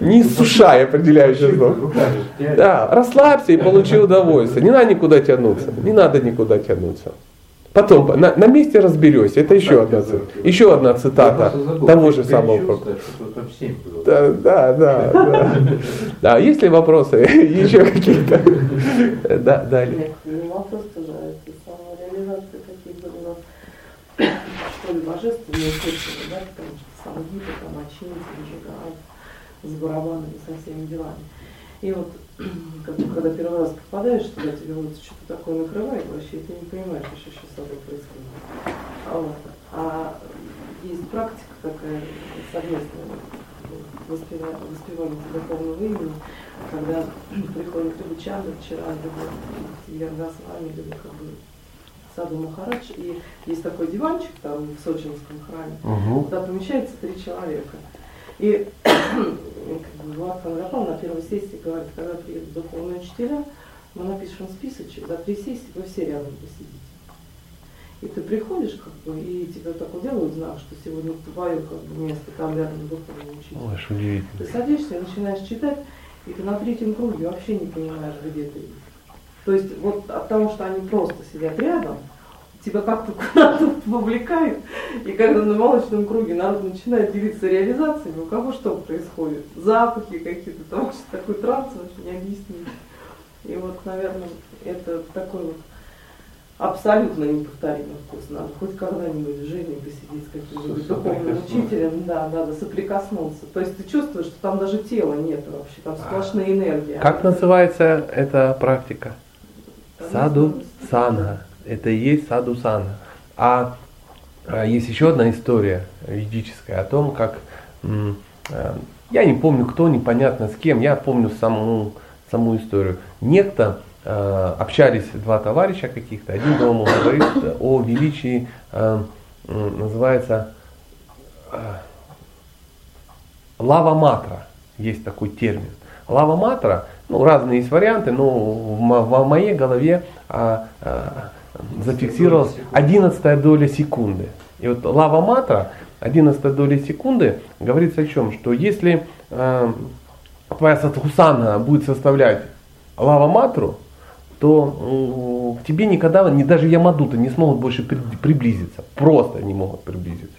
Не сушай определяющее слово. Да, расслабься и получи удовольствие. Не надо никуда тянуться. Не надо никуда тянуться. Потом на, на месте разберешься. Это еще одна, еще одна цитата того же самого. Да, да, да, да. Да, есть ли вопросы? [laughs] Еще какие-то? Да, далее. Вопрос тоже, это самореализация каких-то что ли божественные да, потому что сам Гита, там, Джигарат, с барабанами, со всеми делами. И вот [clears throat] когда первый раз попадаешь туда, тебе вот что-то такое накрывает, вообще ты не понимаешь вообще, что с тобой происходит. А, вот. а есть практика такая совместная, воспевание, воспевание духовного имени, когда [clears throat] приходит либо Чанда вчера, либо Янга с вами, либо как бы Саду Махарадж, и есть такой диванчик там в Сочинском храме, угу. куда помещается три человека. И [coughs] Влад Кондратов на первой сессии говорит, когда приедут духовные учителя, мы напишем списочек, за три сессии вы все рядом посидите. И ты приходишь, как бы, и тебе так вот делают знак, что сегодня твое как бы, место там рядом духовный учитель. Ой, удивительно. Ты садишься, начинаешь читать, и ты на третьем круге вообще не понимаешь, где ты. То есть вот от того, что они просто сидят рядом, тебя как-то куда-то [laughs] вовлекает. И когда на молочном круге народ начинает делиться реализациями, у кого что происходит? Запахи какие-то, там что такой транс вообще не объяснить. И вот, наверное, это такой вот абсолютно неповторимый вкус. Надо хоть когда-нибудь в жизни посидеть с каким-нибудь духовным учителем, да, надо соприкоснуться. То есть ты чувствуешь, что там даже тела нет вообще, там сплошная энергия. Как называется эта практика? Саду Санга это и есть садусана. А, а есть еще одна история ведическая о том, как э, я не помню кто, непонятно с кем, я помню саму, саму историю. Некто э, общались два товарища каких-то, один ему говорит о величии, называется лава матра, есть такой термин. Лава матра, ну разные есть варианты, но в, моей голове а, а, зафиксировалась 11 доля секунды. И вот лава матра, 11 доля секунды, говорится о чем? Что если э, твоя садхусана будет составлять лава матру, то э, тебе никогда, ни даже ямадуты не смогут больше при, приблизиться. Просто не могут приблизиться.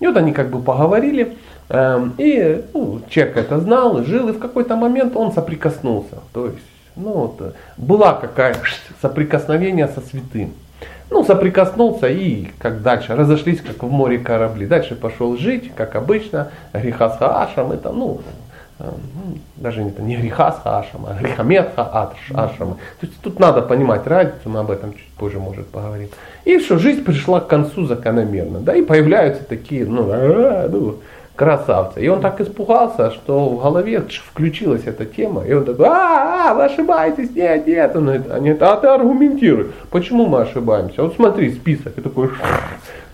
И вот они как бы поговорили, э, и ну, человек это знал, жил, и в какой-то момент он соприкоснулся. То есть ну, вот, была какая соприкосновение со святым. Ну, соприкоснулся и как дальше, разошлись, как в море корабли. Дальше пошел жить, как обычно, греха с Хаашем, это, ну, э, ну даже это не греха с Хаашем, а грехомет Хаашем. То есть тут надо понимать разницу, мы об этом чуть позже, может, поговорим. И что, жизнь пришла к концу закономерно, да, и появляются такие, ну, ну красавца. И он так испугался, что в голове включилась эта тема. И он такой, а, а вы ошибаетесь, нет, нет. Он говорит, они, а ты аргументируй, почему мы ошибаемся. Вот смотри, список. И такой,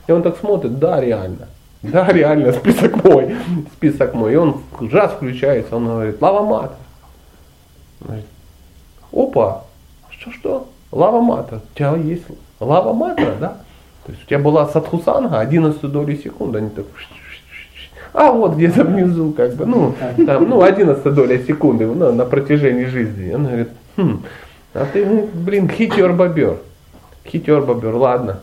и он так смотрит, да, реально. Да, реально, список мой. Список мой. И он жас включается, он говорит, лава мата. Опа, что-что? Лава мата. У тебя есть лава мата, да? То есть у тебя была садхусанга 11 доли секунды, они так а вот где-то внизу, как бы, ну, там, ну, 11 доля секунды ну, на протяжении жизни. Он говорит, хм, а ты, ну, блин, хитер бобер. Хитер бобер, ладно.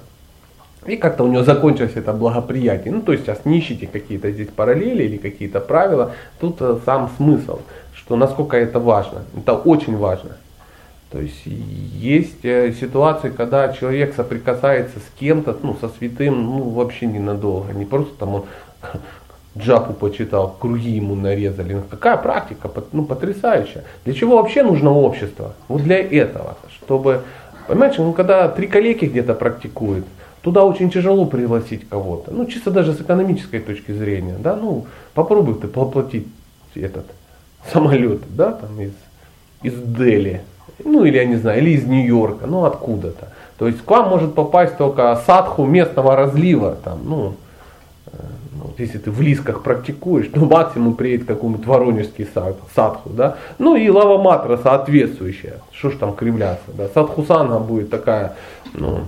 И как-то у него закончилось это благоприятие. Ну, то есть сейчас не ищите какие-то здесь параллели или какие-то правила. Тут э, сам смысл, что насколько это важно. Это очень важно. То есть есть э, ситуации, когда человек соприкасается с кем-то, ну, со святым, ну, вообще ненадолго. Не просто там он джапу почитал, круги ему нарезали. Какая практика, ну, потрясающая. Для чего вообще нужно общество? Вот для этого, чтобы, понимаете, ну, когда три коллеги где-то практикуют, туда очень тяжело пригласить кого-то. Ну, чисто даже с экономической точки зрения, да, ну, попробуй ты поплатить этот самолет, да, там из, из Дели, ну, или я не знаю, или из Нью-Йорка, ну, откуда-то. То есть к вам может попасть только садху местного разлива, там, ну, вот если ты в лисках практикуешь, ну максимум приедет какой-нибудь воронежский сад, садху, да. Ну и лава матра соответствующая. Что ж там кривляться, да. Садхусана будет такая, ну,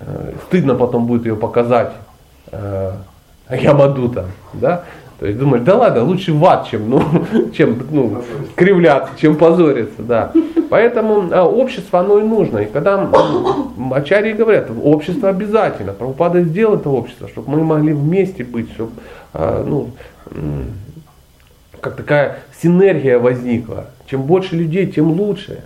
э, стыдно потом будет ее показать э, Ямадута, да. То есть думаешь, да ладно, лучше в ад, чем, ну, [laughs] чем ну, кривляться, чем позориться, да. Поэтому а, общество оно и нужно. И когда ачарьи говорят, общество обязательно, Прабхупада сделал это общество, чтобы мы могли вместе быть, чтобы а, ну, как такая синергия возникла. Чем больше людей, тем лучше.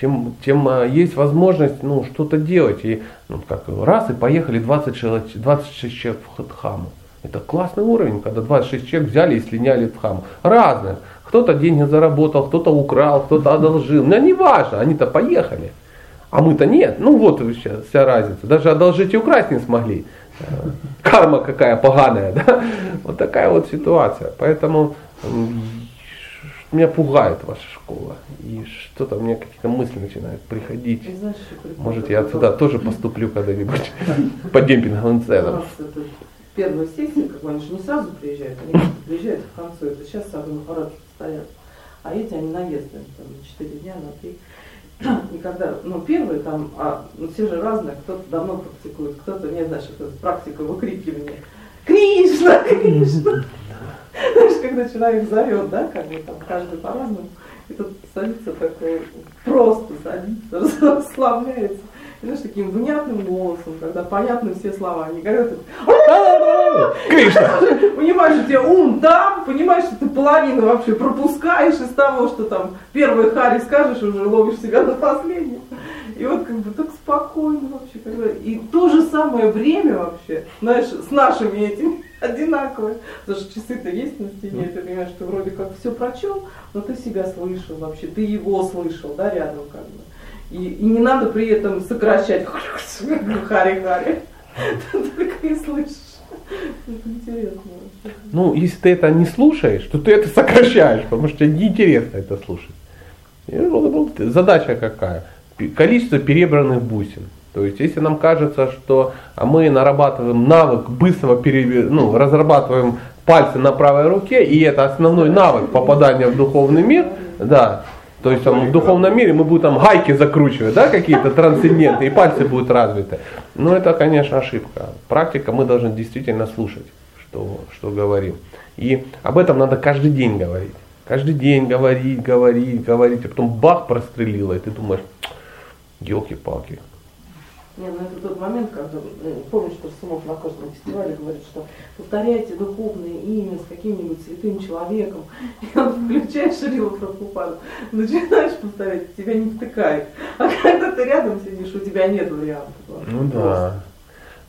Тем, тем а, есть возможность ну, что-то делать. И ну, как раз и поехали 20 человек, 26 человек в Хатхаму. Это классный уровень, когда 26 человек взяли и слиняли в хам. Разных. Кто-то деньги заработал, кто-то украл, кто-то одолжил. Но не важно, они-то поехали. А мы-то нет. Ну вот вся разница. Даже одолжить и украсть не смогли. Э, карма какая поганая, да? Вот такая вот ситуация. Поэтому меня пугает ваша школа. И что-то мне какие-то мысли начинают приходить. Знаешь, Может, я отсюда тоже поступлю когда-нибудь [laughs] по демпинговым ценам первую сессию, как бы они же не сразу приезжают, они приезжают в концу, это сейчас сразу на параде стоят. А эти, они наездные, там, на 4 дня, на 3. И когда, ну, первые там, а, ну, все же разные, кто-то давно практикует, кто-то, не знаешь, это практика выкрикивания. Кришна, Кришна! Знаешь, когда человек зовет, да, как бы там каждый по-разному, и тут садится такой, просто садится, [laughs] расслабляется знаешь, таким внятным голосом, когда понятны все слова, не говорят Кришна! Понимаешь, у тебя ум там, понимаешь, что ты половину вообще пропускаешь из того, что там первый хари скажешь, уже ловишь себя на последнем. И вот как бы так спокойно вообще. Когда... И то же самое время вообще, знаешь, с нашими этими одинаковое. Потому что часы-то есть на стене, ты понимаешь, что вроде как все прочел, но ты себя слышал вообще, ты его слышал, да, рядом как бы. И, и не надо при этом сокращать [laughs] хари-хари. Только и слышишь. Интересно. Ну, если ты это не слушаешь, то ты это сокращаешь, потому что неинтересно это слушать. Задача какая? Количество перебранных бусин. То есть, если нам кажется, что мы нарабатываем навык быстрого переб... ну, разрабатываем пальцы на правой руке, и это основной навык попадания в духовный мир, да, то есть там, в духовном мире мы будем там гайки закручивать, да, какие-то трансценденты, и пальцы будут развиты. Но это, конечно, ошибка. Практика мы должны действительно слушать, что, что говорим. И об этом надо каждый день говорить. Каждый день говорить, говорить, говорить, а потом бах прострелило, и ты думаешь, елки-палки, не, ну это тот момент, когда, э, помню, что Сумов на каждом фестивале говорит, что повторяйте духовное имя с каким-нибудь святым человеком, и он включаешь Шрила Прабхупаду, начинаешь повторять, тебя не втыкает. А когда ты рядом сидишь, у тебя нет вариантов. Ну да.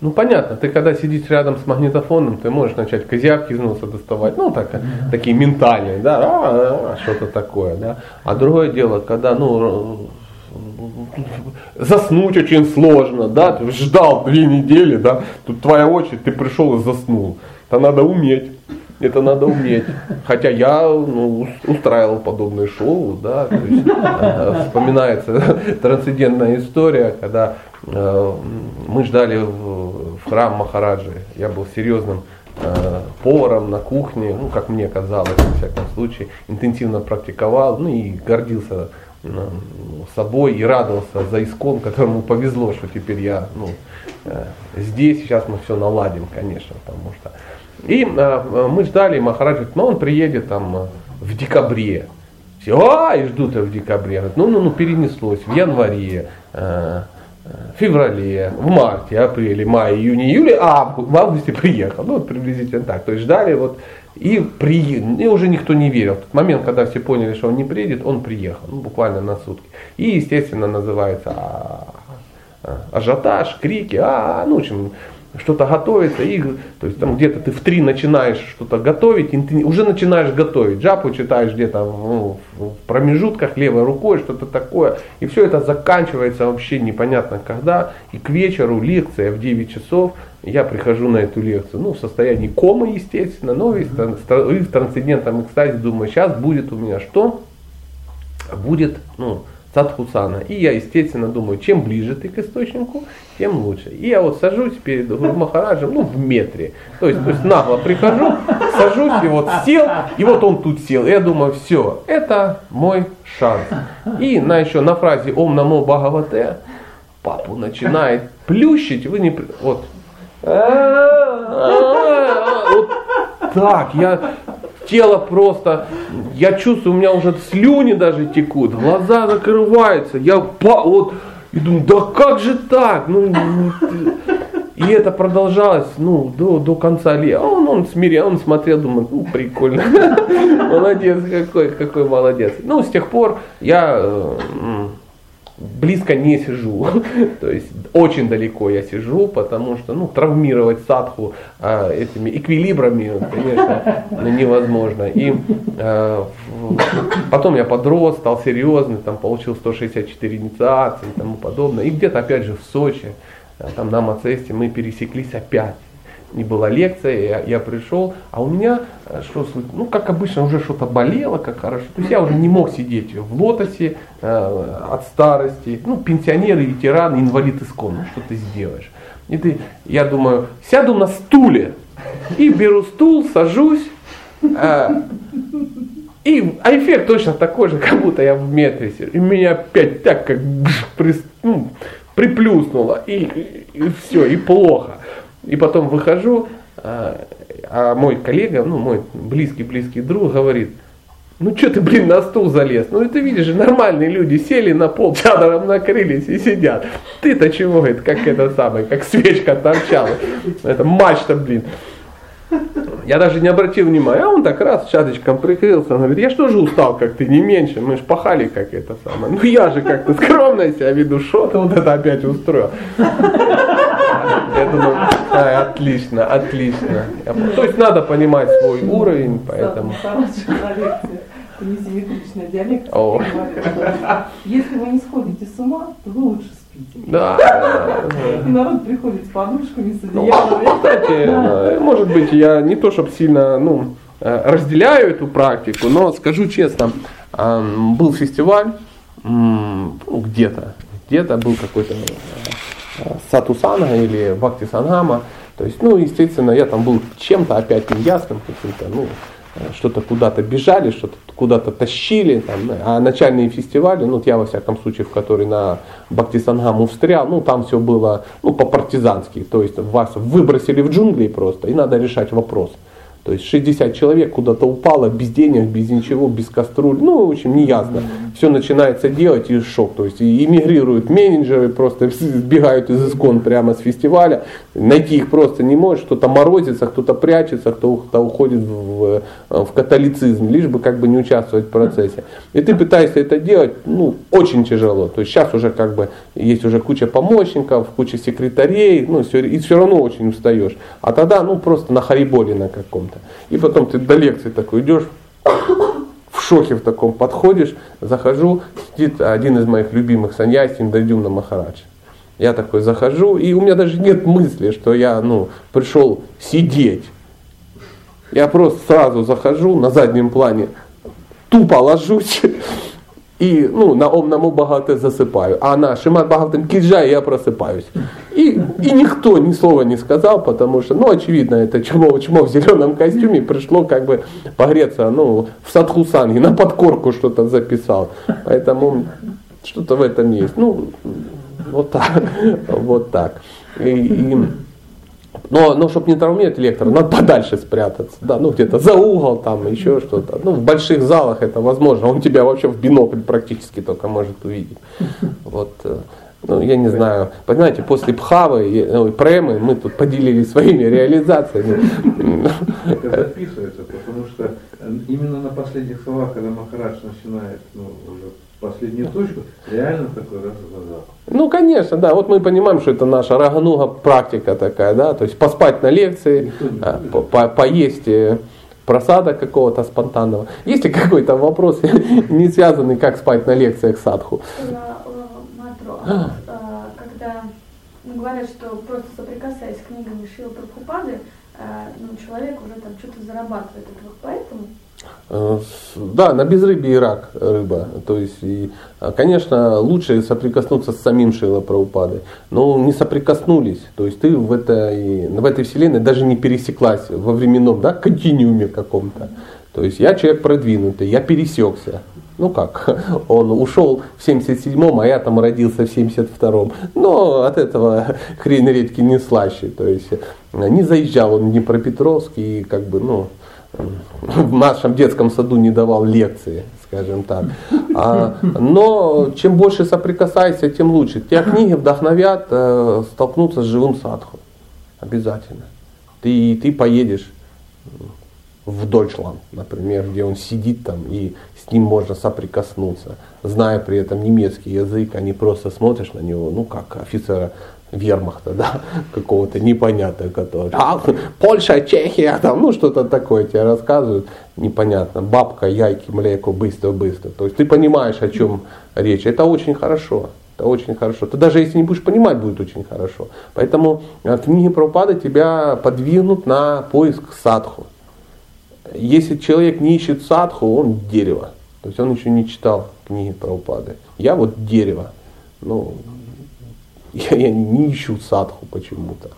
Ну понятно, ты когда сидишь рядом с магнитофоном, ты можешь начать козявки из носа доставать, ну так, такие ментальные, да, а, а, а, что-то такое, да. А другое дело, когда, ну, заснуть очень сложно, да, ты ждал две недели, да, тут твоя очередь, ты пришел и заснул. Это надо уметь. Это надо уметь. Хотя я ну, устраивал подобные шоу, да, то есть, э, вспоминается [laughs] трансцендентная история, когда э, мы ждали в, храм Махараджи. Я был серьезным э, поваром на кухне, ну, как мне казалось, во всяком случае, интенсивно практиковал, ну и гордился собой и радовался за искон, которому повезло, что теперь я ну, э, здесь, сейчас мы все наладим, конечно, потому что и э, мы ждали, Махарадж говорит, ну он приедет там э, в декабре. Все, а, и ждут в декабре. Говорит, ну, ну, ну, перенеслось в январе, э, э феврале, в марте, апреле, мае, июне, июле, а в августе приехал. Ну, вот приблизительно так. То есть ждали вот и приехал. И уже никто не верил. В тот момент, когда все поняли, что он не приедет, он приехал. Ну, буквально на сутки. И, естественно, называется а, а, ажиотаж, крики, а, ну, в общем, что-то готовится, и, то есть там где-то ты в три начинаешь что-то готовить, и уже начинаешь готовить, джапу читаешь где-то ну, в промежутках левой рукой, что-то такое, и все это заканчивается вообще непонятно когда, и к вечеру лекция в 9 часов, я прихожу на эту лекцию, ну, в состоянии комы, естественно, но весь в трансцендентном экстазе думаю, сейчас будет у меня что? Будет, ну, садхусана. И я, естественно, думаю, чем ближе ты к источнику, тем лучше. И я вот сажусь перед Махараджем, ну, в метре. То есть, то есть нагло прихожу, сажусь, и вот сел, и вот он тут сел. И я думаю, все, это мой шанс. И на еще на фразе Ом Намо Бхагавате папу начинает плющить, вы не... Вот. Так, я тело просто, я чувствую, у меня уже слюни даже текут, глаза закрываются, я вот, и думаю, да как же так? Ну, ну и это продолжалось, ну, до, до конца лета. А он, он смирил, он смотрел, думает, ну, прикольно. Молодец, какой, какой молодец. Ну, с тех пор я э, близко не сижу. [laughs] То есть очень далеко я сижу, потому что ну, травмировать садху а, этими эквилибрами, конечно, ну, невозможно. И а, потом я подрос, стал серьезный, там получил 164 инициации и тому подобное. И где-то опять же в Сочи, а, там на Мацесте мы пересеклись опять не была лекция, я, я пришел, а у меня, э, что, ну, как обычно, уже что-то болело, как хорошо. То есть я уже не мог сидеть в лотосе э, от старости. Ну, пенсионеры, ветераны, инвалид искон, ну, что ты сделаешь. И ты, я думаю, сяду на стуле и беру стул, сажусь, э, и а эффект точно такой же, как будто я в метре. И меня опять так как при, ну, приплюснуло, и, и, и все, и плохо. И потом выхожу, а, а мой коллега, ну мой близкий-близкий друг говорит, ну что ты, блин, на стул залез? Ну ты видишь, нормальные люди сели на пол, [laughs] чадором накрылись и сидят. Ты-то чего, это как это самое, как свечка торчала. Это мачта, блин. Я даже не обратил внимания, а он так раз чаточком прикрылся, он говорит, я что же устал, как ты, не меньше, мы ж пахали, как это самое. Ну я же как-то скромно себя веду, что ты вот это опять устроил. Я думаю, а, отлично, отлично. То есть надо понимать свой уровень, поэтому... Это несимметричная диалектика. Если вы не сходите с ума, то вы лучше. Да. И народ приходит с подушками, с ну, одеялами. Кстати, [laughs] может быть, я не то, чтобы сильно, ну, э, разделяю эту практику, но скажу честно, был фестиваль где-то, где-то был какой-то э, Сатусана или Бхакти Сангама. То есть, ну, естественно, я там был чем-то опять неясным каким-то, ну, что-то куда-то бежали, что-то куда-то тащили, там, а начальные фестивали, ну, вот я во всяком случае, в который на Бактисангаму встрял, ну, там все было, ну, по-партизански, то есть вас выбросили в джунгли просто, и надо решать вопрос. То есть 60 человек куда-то упало без денег, без ничего, без кастрюль. Ну, в общем, неясно. Все начинается делать и шок. То есть и эмигрируют менеджеры, просто [laughs] сбегают из искон прямо с фестиваля. Найти их просто не можешь. Кто-то морозится, кто-то прячется, кто-то уходит в, в католицизм, лишь бы как бы не участвовать в процессе. И ты пытаешься это делать, ну, очень тяжело. То есть сейчас уже как бы есть уже куча помощников, куча секретарей, ну, все, и все равно очень устаешь. А тогда, ну, просто на хариболе на каком-то это. И потом ты до лекции такой идешь, в шоке в таком подходишь, захожу, сидит один из моих любимых саньяси, на Махарадж. Я такой захожу, и у меня даже нет мысли, что я ну, пришел сидеть. Я просто сразу захожу на заднем плане, тупо ложусь [laughs] и ну, на ом намо багате засыпаю. А на шимат багатым киджа я просыпаюсь. И, и никто ни слова не сказал, потому что, ну, очевидно, это чмо, чмо в зеленом костюме пришло как бы погреться, ну, в садхусанге, на подкорку что-то записал. Поэтому что-то в этом есть. Ну, вот так, [laughs] вот так. И, и, но, но чтобы не травмировать лектора, надо подальше спрятаться. Да, ну где-то за угол, там еще что-то. Ну, в больших залах это возможно. Он тебя вообще в бинокль практически только может увидеть. Вот. Э, ну, я не знаю, понимаете, после Пхавы ну, и Премы мы тут поделились своими реализациями. Это записывается, потому что именно на последних словах, когда Махарадж начинает ну, уже последнюю точку, реально такой раз в глаза. Ну, конечно, да. Вот мы понимаем, что это наша рагануга практика такая, да, то есть поспать на лекции, а, по -по поесть э, просада какого-то спонтанного. Есть ли какой-то вопрос, [laughs] не связанный, как спать на лекциях садху? А, когда говорят, что просто соприкасаясь с книгами Шила Прабхупады, а, ну, человек уже там что-то зарабатывает. Поэтому? Э, да, на безрыбье и рак рыба. То есть, и, а, конечно, лучше соприкоснуться с самим Шила Праупадой. Но не соприкоснулись. То есть ты в этой, в этой вселенной даже не пересеклась во временном да, континууме каком-то. То есть я человек продвинутый, я пересекся. Ну как, [laughs] он ушел в 77-м, а я там родился в 72-м. Но от этого [laughs] хрень редьки не слаще. То есть не заезжал он в Днепропетровск и как бы, ну, в нашем детском саду не давал лекции, скажем так. А, но чем больше соприкасайся, тем лучше. Тебя книги вдохновят э, столкнуться с живым садху. Обязательно. Ты, ты поедешь в Дойчланд, например, где он сидит там и с ним можно соприкоснуться, зная при этом немецкий язык, а не просто смотришь на него, ну как офицера вермахта, да, [laughs] какого-то непонятного, который, а, Польша, Чехия, [laughs] там, ну что-то такое тебе рассказывают, непонятно, бабка, яйки, млеко, быстро-быстро. То есть ты понимаешь, о чем речь. Это очень хорошо. Это очень хорошо. Ты даже если не будешь понимать, будет очень хорошо. Поэтому э, книги Прабхупады тебя подвинут на поиск садху. Если человек не ищет садху, он дерево. То есть он еще не читал книги Прабхупады. Я вот дерево. Ну, я, я не ищу садху почему-то.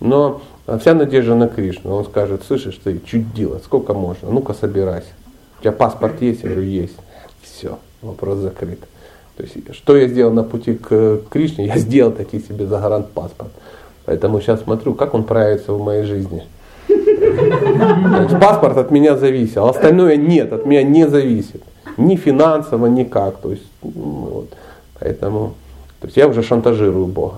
Но вся надежда на Кришну. Он скажет, слышишь, ты чудила, сколько можно? Ну-ка собирайся. У тебя паспорт есть? Я говорю, есть. Все, вопрос закрыт. То есть, что я сделал на пути к Кришне? Я сделал таки себе загранпаспорт. Поэтому сейчас смотрю, как он проявится в моей жизни. Паспорт от меня зависел, остальное нет, от меня не зависит. Ни финансово, никак. То есть, ну, вот. Поэтому то есть я уже шантажирую Бога.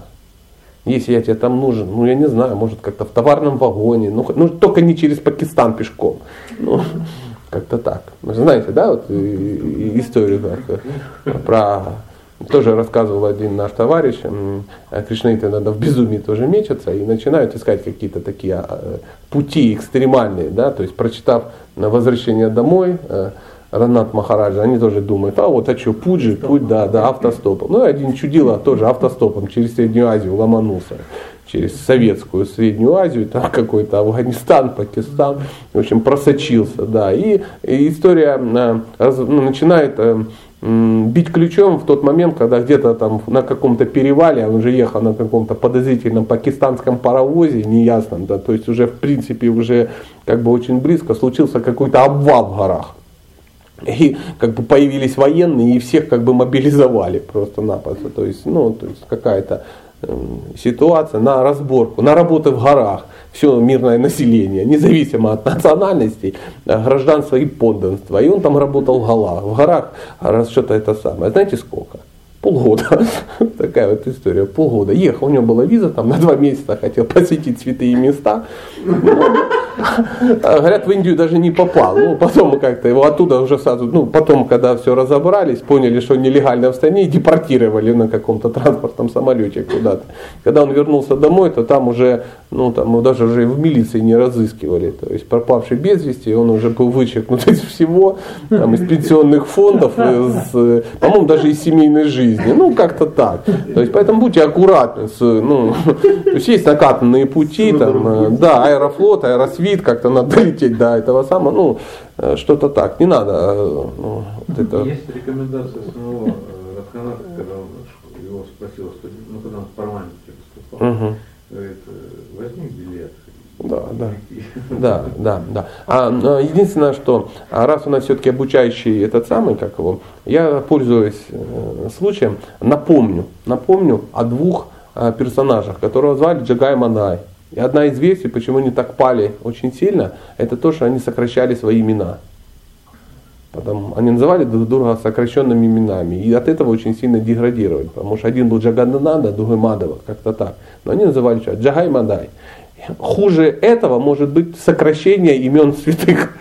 Если я тебе там нужен, ну я не знаю, может как-то в товарном вагоне, ну, ну только не через Пакистан пешком. Ну, как-то так. Вы знаете, да, вот историю как, про тоже рассказывал один наш товарищ, кришнаиты иногда в безумии тоже мечутся и начинают искать какие-то такие а, пути экстремальные, да, то есть прочитав на возвращение домой, э, Ранат Махараджа, они тоже думают, а вот а что, путь же, путь, да, да, автостопом. Ну один чудило тоже автостопом через Среднюю Азию ломанулся, через советскую Среднюю Азию, там какой-то Афганистан, Пакистан, в общем, просочился, да. И, и история э, ну, начинает э, бить ключом в тот момент, когда где-то там на каком-то перевале, он уже ехал на каком-то подозрительном пакистанском паровозе, неясном, да, то есть уже в принципе уже как бы очень близко случился какой-то обвал в горах. [laughs] И как бы появились военные и всех как бы мобилизовали просто-напросто. То есть, ну, то есть какая-то э, ситуация на разборку, на работы в горах. Все мирное население, независимо от национальностей, э, гражданства и подданства. И он там работал в горах. В горах что-то это самое. Знаете сколько? Полгода. [laughs] Такая вот история. Полгода. Ехал, у него была виза там на два месяца, хотел посетить святые места. [laughs] А, говорят, в Индию даже не попал. Ну, потом как-то его оттуда уже сразу, ну, потом, когда все разобрались, поняли, что нелегально в стране, и депортировали на каком-то транспортном самолете куда-то. Когда он вернулся домой, то там уже, ну, там даже уже в милиции не разыскивали. То есть пропавший без вести, он уже был вычеркнут из всего, там, из пенсионных фондов, из, по-моему, даже из семейной жизни жизни. Ну, как-то так. То есть, поэтому будьте аккуратны. С, ну, [laughs] то есть, есть накатанные пути, там, э, да, аэрофлот, аэросвит, как-то надо [laughs] долететь до этого самого, ну, э, что-то так. Не надо. э, Ну, вот это. Есть рекомендация самого Радханата, когда он его спросил, что, ну, когда он в парламенте выступал, Мгм. говорит, возьми билет. Да, да. Да, да, да. А, но единственное, что а раз у нас все-таки обучающий этот самый, как его, я пользуюсь э, случаем, напомню, напомню о двух э, персонажах, которого звали Джагай Мандай. И одна из версий, почему они так пали очень сильно, это то, что они сокращали свои имена. Потом они называли друг друга сокращенными именами. И от этого очень сильно деградировали. Потому что один был Джаганананда, другой Мадава, как-то так. Но они называли что? Джагай Мадай. Хуже этого может быть сокращение имен святых.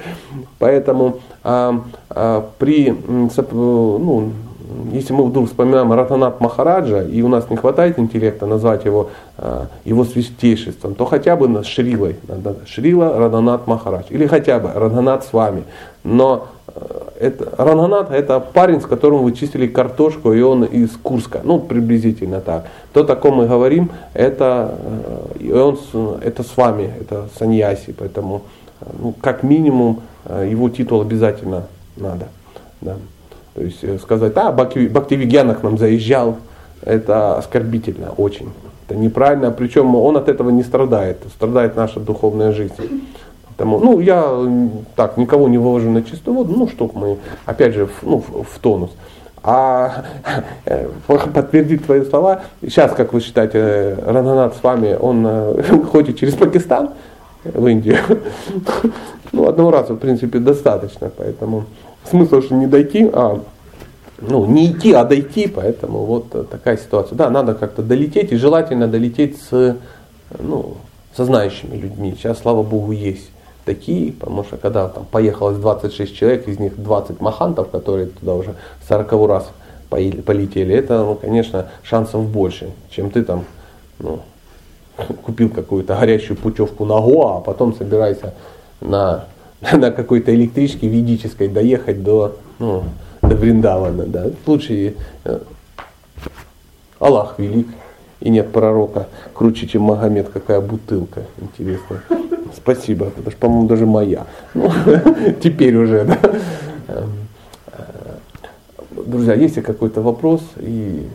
Поэтому а, а, при, соп- ну, если мы вдруг вспоминаем Ратанат Махараджа, и у нас не хватает интеллекта назвать его, а, его святейшеством, то хотя бы Шрилой, Шрила Радhanат Махарадж, или хотя бы Радhanат с вами. Но э, это, Радhanат это парень, с которым вы чистили картошку, и он из Курска, ну приблизительно так. То, о ком мы говорим, это, э, и он, это с вами, это саньяси, поэтому э, ну, как минимум его титул обязательно надо. Да. То есть э, сказать, а, Бхакти- Бхактивигьяна к нам заезжал, это оскорбительно очень. Это неправильно, причем он от этого не страдает, страдает наша духовная жизнь. Поэтому, ну, я так никого не вывожу на чистую воду, ну, чтобы мы, опять же, в, ну, в, в тонус. А э, подтвердить твои слова, сейчас, как вы считаете, Рананат с вами, он э, [laughs] ходит через Пакистан в Индию. Ну, одного раза, в принципе, достаточно, поэтому смысл, что не дойти, а ну, не идти, а дойти, поэтому вот э, такая ситуация. Да, надо как-то долететь, и желательно долететь с, ну, со знающими людьми. Сейчас, слава богу, есть такие, потому что когда там поехалось 26 человек, из них 20 махантов, которые туда уже 40 раз полетели, это, ну, конечно, шансов больше, чем ты там, ну, [laughs] купил какую-то горящую путевку на Гоа, а потом собирайся на, [laughs] на какой-то электричке ведической доехать до, ну, до Вриндавана. Да. Лучше э, Аллах велик, и нет пророка круче, чем Магомед, какая бутылка, интересно. Спасибо, потому что, по-моему, даже моя. [laughs] Ну, [laughs] теперь уже, да. Эм, э, Друзья, есть ли какой-то вопрос? И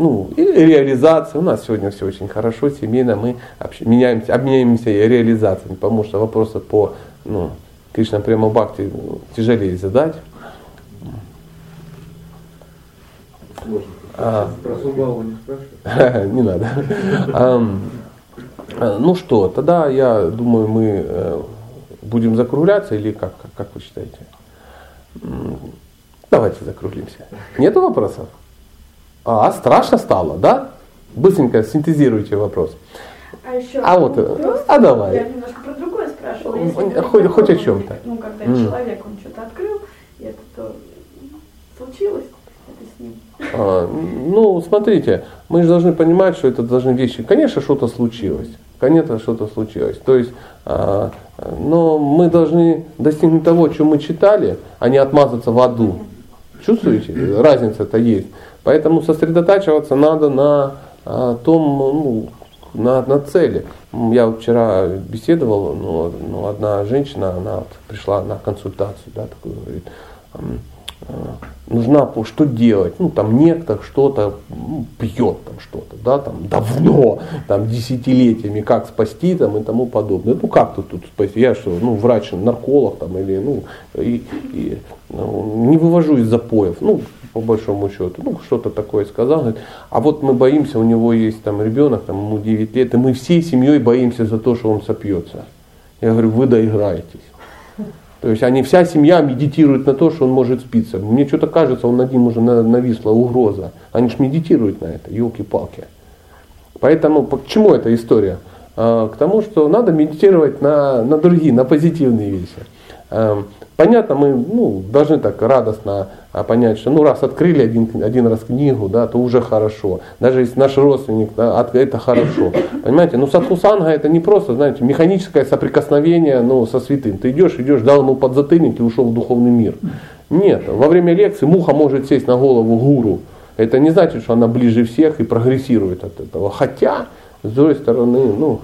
ну, и реализация. У нас сегодня все очень хорошо, семейно, мы общ- меняемся, обменяемся реализациями, потому что вопросы по ну, Кришна Према Бхакти тяжелее задать. А. Про Субалу [laughs] не надо. Э, Ну что, тогда я думаю, мы э, будем закругляться или как, как, как вы считаете? Давайте закруглимся. Нету вопросов? А, страшно стало, да? Быстренько синтезируйте вопрос. А еще А вот, вопрос, а давай. Я немножко про другое спрашивала. Хоть- Если хоть- хоть о чем-то. Ну, когда М. человек, он что-то открыл, и это то случилось, это с ним. А, Ну, смотрите, мы же должны понимать, что это должны вещи. Конечно, что-то случилось. Конечно, что-то случилось. То есть, а, но мы должны достигнуть того, что мы читали, а не отмазаться в аду. Чувствуете? Разница-то есть. Поэтому сосредотачиваться надо на а, том, ну, на, на цели. Я вчера беседовал, ну, ну, одна женщина, она вот пришла на консультацию, да, такую говорит, э, нужна, что делать, ну там некто что-то м, пьет там что-то, да, там давно, там десятилетиями, как спасти там и тому подобное. Ну как тут, тут спасти, я что, ну врач, нарколог там или, ну, и, и, ну, не вывожу из запоев, ну по большому счету, ну что-то такое сказал, говорит, а вот мы боимся, у него есть там ребенок, там ему 9 лет, и мы всей семьей боимся за то, что он сопьется. Я говорю, вы доиграетесь. То есть они, вся семья медитирует на то, что он может спиться. Мне что-то кажется, он над ним уже на- нависла угроза. Они же медитируют на это, елки-палки. Поэтому по- к чему эта история? А, К тому, что надо медитировать на, на другие, на позитивные вещи. Понятно, мы ну, должны так радостно а, понять, что ну раз открыли один, один раз книгу, да, то уже хорошо. Даже если наш родственник, да, это хорошо. Понимаете, ну садхусанга это не просто, знаете, механическое соприкосновение ну, со святым. Ты идешь, идешь, дал ему подзатыльник и ушел в духовный мир. Нет, во время лекции муха может сесть на голову гуру. это не значит, что она ближе всех и прогрессирует от этого. Хотя, с другой стороны, ну,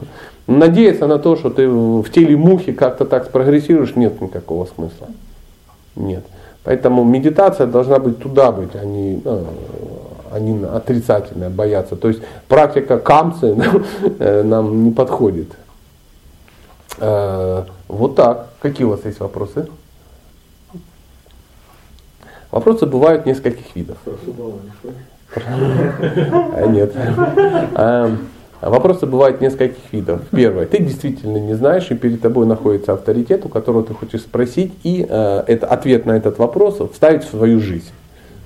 надеяться на то, что ты в теле мухи как-то так спрогрессируешь, нет никакого смысла. Нет. Поэтому медитация должна быть туда быть, а не, ну, а не отрицательная, бояться. То есть практика камцы [laughs] э, нам не подходит. Э, вот так. Какие у вас есть вопросы? Вопросы бывают нескольких видов. [laughs] А, нет. Эм, вопросы бывают нескольких видов. Первое, ты действительно не знаешь, и перед тобой находится авторитет, у которого ты хочешь спросить, и э, это, ответ на этот вопрос вставить в свою жизнь.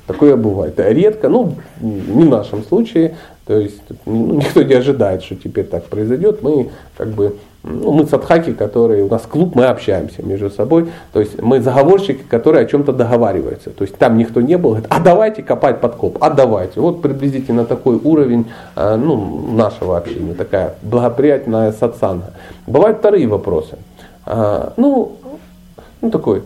Такое бывает. Редко, ну, не в нашем случае, то есть ну, никто не ожидает, что теперь так произойдет. Мы как бы ну, мы садхаки, которые, у нас клуб, мы общаемся между собой. То есть мы заговорщики, которые о чем-то договариваются. То есть там никто не был, говорит, а давайте копать подкоп, а давайте. Вот приблизительно такой уровень а, ну, нашего общения, такая благоприятная сатсанга. Бывают вторые вопросы. А, ну, ну такой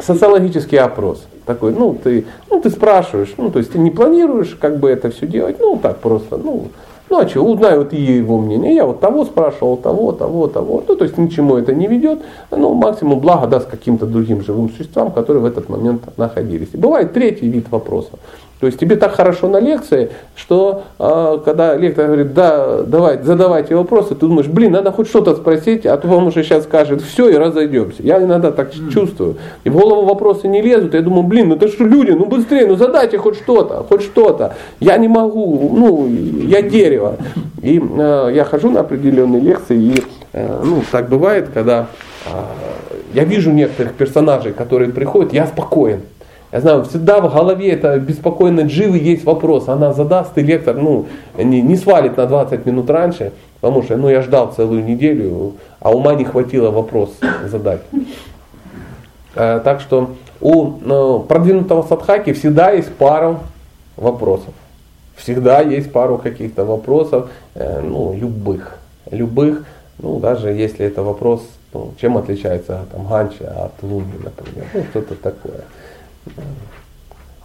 социологический опрос. Такой, ну ты, ну ты спрашиваешь, ну то есть ты не планируешь как бы это все делать, ну так просто, ну ну а что, узнаю вот его мнение. Я вот того спрашивал, того, того, того. Ну, то есть ничему это не ведет. Ну, максимум благо даст каким-то другим живым существам, которые в этот момент находились. И бывает третий вид вопросов. То есть тебе так хорошо на лекции, что э, когда лектор говорит, да, давай, задавайте вопросы, ты думаешь, блин, надо хоть что-то спросить, а то вам уже сейчас скажет все и разойдемся. Я иногда так mm. чувствую. И в голову вопросы не лезут, я думаю, блин, ну это что люди, ну быстрее, ну задайте хоть что-то, хоть что-то. Я не могу, ну, я дерево. И э, я хожу на определенные лекции, и э, ну, так бывает, когда э, я вижу некоторых персонажей, которые приходят, я спокоен. Я знаю, всегда в голове это беспокойно дживы есть вопрос. Она задаст, и лектор ну, не, не свалит на 20 минут раньше, потому что ну, я ждал целую неделю, а ума не хватило вопрос задать. А, так что у ну, продвинутого садхаки всегда есть пару вопросов. Всегда есть пару каких-то вопросов, э, ну, любых. Любых, ну, даже если это вопрос, ну, чем отличается там, ганча от луни, например, ну, что-то такое.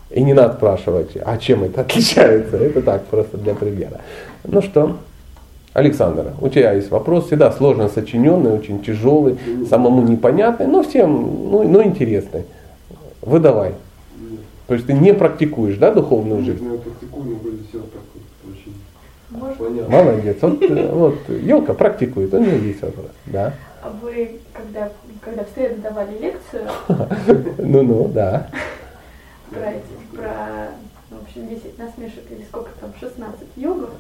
И не надо спрашивать, а чем это отличается. Это так, просто для примера. Ну что, Александр, у тебя есть вопрос, всегда сложно сочиненный, очень тяжелый, самому непонятный, но всем, ну, но интересный. Выдавай. То есть ты не практикуешь, да, духовную жизнь? Я практикую, но вроде все так очень Понятно. Молодец. Вот, вот елка практикует, у нее есть вопрос. Да. А вы, когда, когда в среду давали лекцию, [laughs] ну-ну, да. Про, эти, про, в общем, 10 насмешек или сколько там, 16 йогов,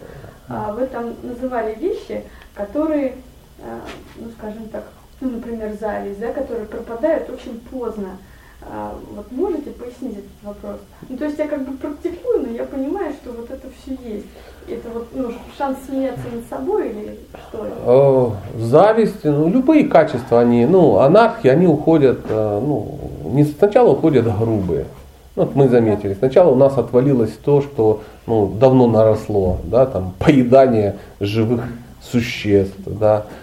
а вы там называли вещи, которые, а, ну, скажем так, ну, например, зависть, да, которые пропадают очень поздно. А, вот можете пояснить этот вопрос? Ну, то есть я как бы практикую, но я понимаю, что вот это все есть. Это вот ну, шанс смеяться над собой или что это? Зависть, ну, любые качества, они, ну, анархии, они уходят, э, ну, не сначала уходят грубые. Вот мы заметили, сначала у нас отвалилось то, что ну, давно наросло, да, там, поедание живых существ, да, э,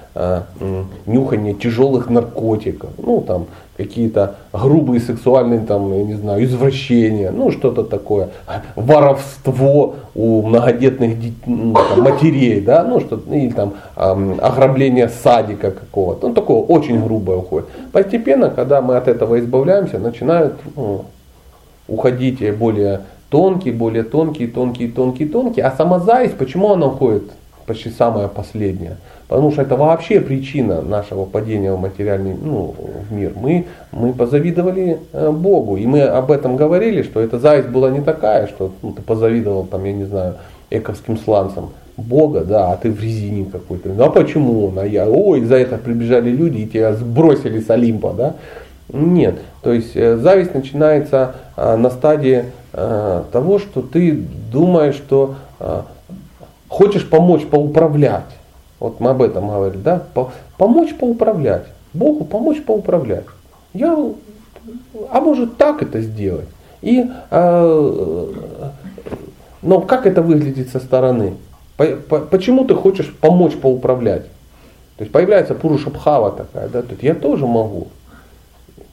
нюхание тяжелых наркотиков, ну, там, какие-то грубые сексуальные, там, я не знаю, извращения, ну что-то такое, воровство у многодетных ну, там, матерей, да, ну что или там ограбление садика какого-то, ну такое очень грубое уходит. Постепенно, когда мы от этого избавляемся, начинают ну, уходить более тонкие, более тонкие, тонкие, тонкие, тонкие, а сама зависть, почему она уходит почти самая последняя? Потому что это вообще причина нашего падения в материальный ну, в мир. Мы, мы позавидовали э, Богу. И мы об этом говорили, что эта зависть была не такая, что ну, ты позавидовал, там, я не знаю, эковским сланцам. Бога, да, а ты в резине какой-то. Ну а почему он? А я, ой, за это прибежали люди и тебя сбросили с Олимпа, да? Нет. То есть э, зависть начинается а, на стадии того, что ты думаешь, что хочешь помочь поуправлять. Вот мы об этом говорили, да? Помочь поуправлять. Богу помочь поуправлять. Я, а может так это сделать? И, э, но как это выглядит со стороны? По, по, почему ты хочешь помочь поуправлять? То есть появляется Пуруша Бхава такая, да, то есть я тоже могу.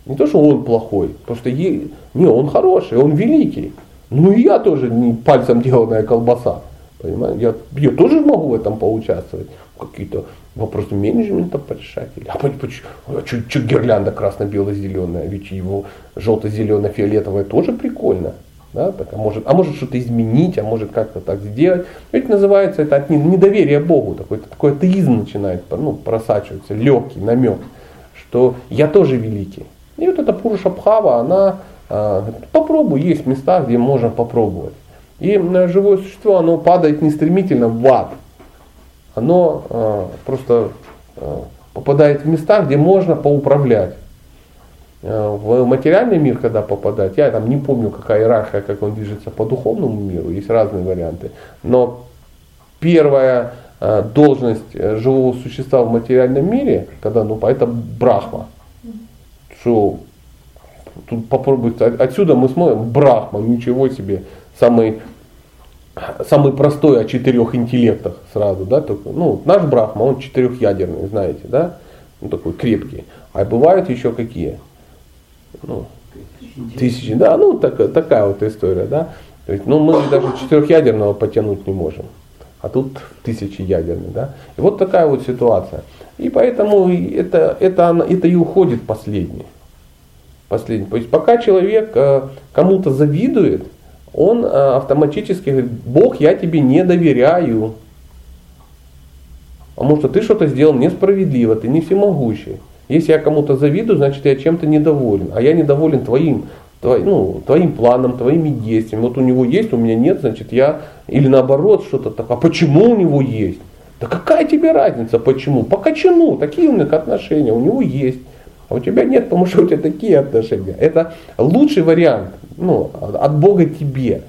Не то, что он плохой, что е, не, он хороший, он великий. Ну и я тоже не пальцем деланная колбаса. Понимаете? Я, я тоже могу в этом поучаствовать. Какие-то вопросы менеджмента порешать. А почему, а что, что гирлянда красно-бело-зеленая? Ведь его желто-зелено-фиолетовая тоже прикольно. Да, так, а, может, а может что-то изменить, а может как-то так сделать. Ведь называется это от недоверия Богу. Такой, такой атеизм начинает ну, просачиваться, легкий намек, что я тоже великий. И вот эта Пуруша Бхава, она э, попробуй, есть места, где можно попробовать. И живое существо, оно падает не стремительно в ад. Оно э, просто э, попадает в места, где можно поуправлять. Э, в материальный мир, когда попадать, я там не помню, какая иерархия, как он движется по духовному миру, есть разные варианты. Но первая должность живого существа в материальном мире, когда, ну, это брахма. Что тут попробуйте, отсюда мы смотрим, брахма, ничего себе, самый, самый простой о четырех интеллектах сразу, да, только, ну, наш Брахма, он четырехъядерный, знаете, да, ну, такой крепкий. А бывают еще какие? Ну, тысячи, да, ну, так, такая вот история, да. То есть, ну, мы даже четырехъядерного потянуть не можем. А тут тысячи ядерный, да. И вот такая вот ситуация. И поэтому это, это, это и уходит последний. Последний. То есть пока человек э, кому-то завидует, он э, автоматически говорит, Бог, я тебе не доверяю. Потому что ты что-то сделал несправедливо, ты не всемогущий. Если я кому-то завидую, значит я чем-то недоволен. А я недоволен твоим, твоим, ну, твоим планом, твоими действиями. Вот у него есть, у меня нет, значит я, или наоборот что-то такое. А почему у него есть? Да какая тебе разница, почему? По качану, такие у них отношения, у него есть. А у тебя нет, потому что у тебя такие отношения. Это лучший вариант ну, от Бога тебе.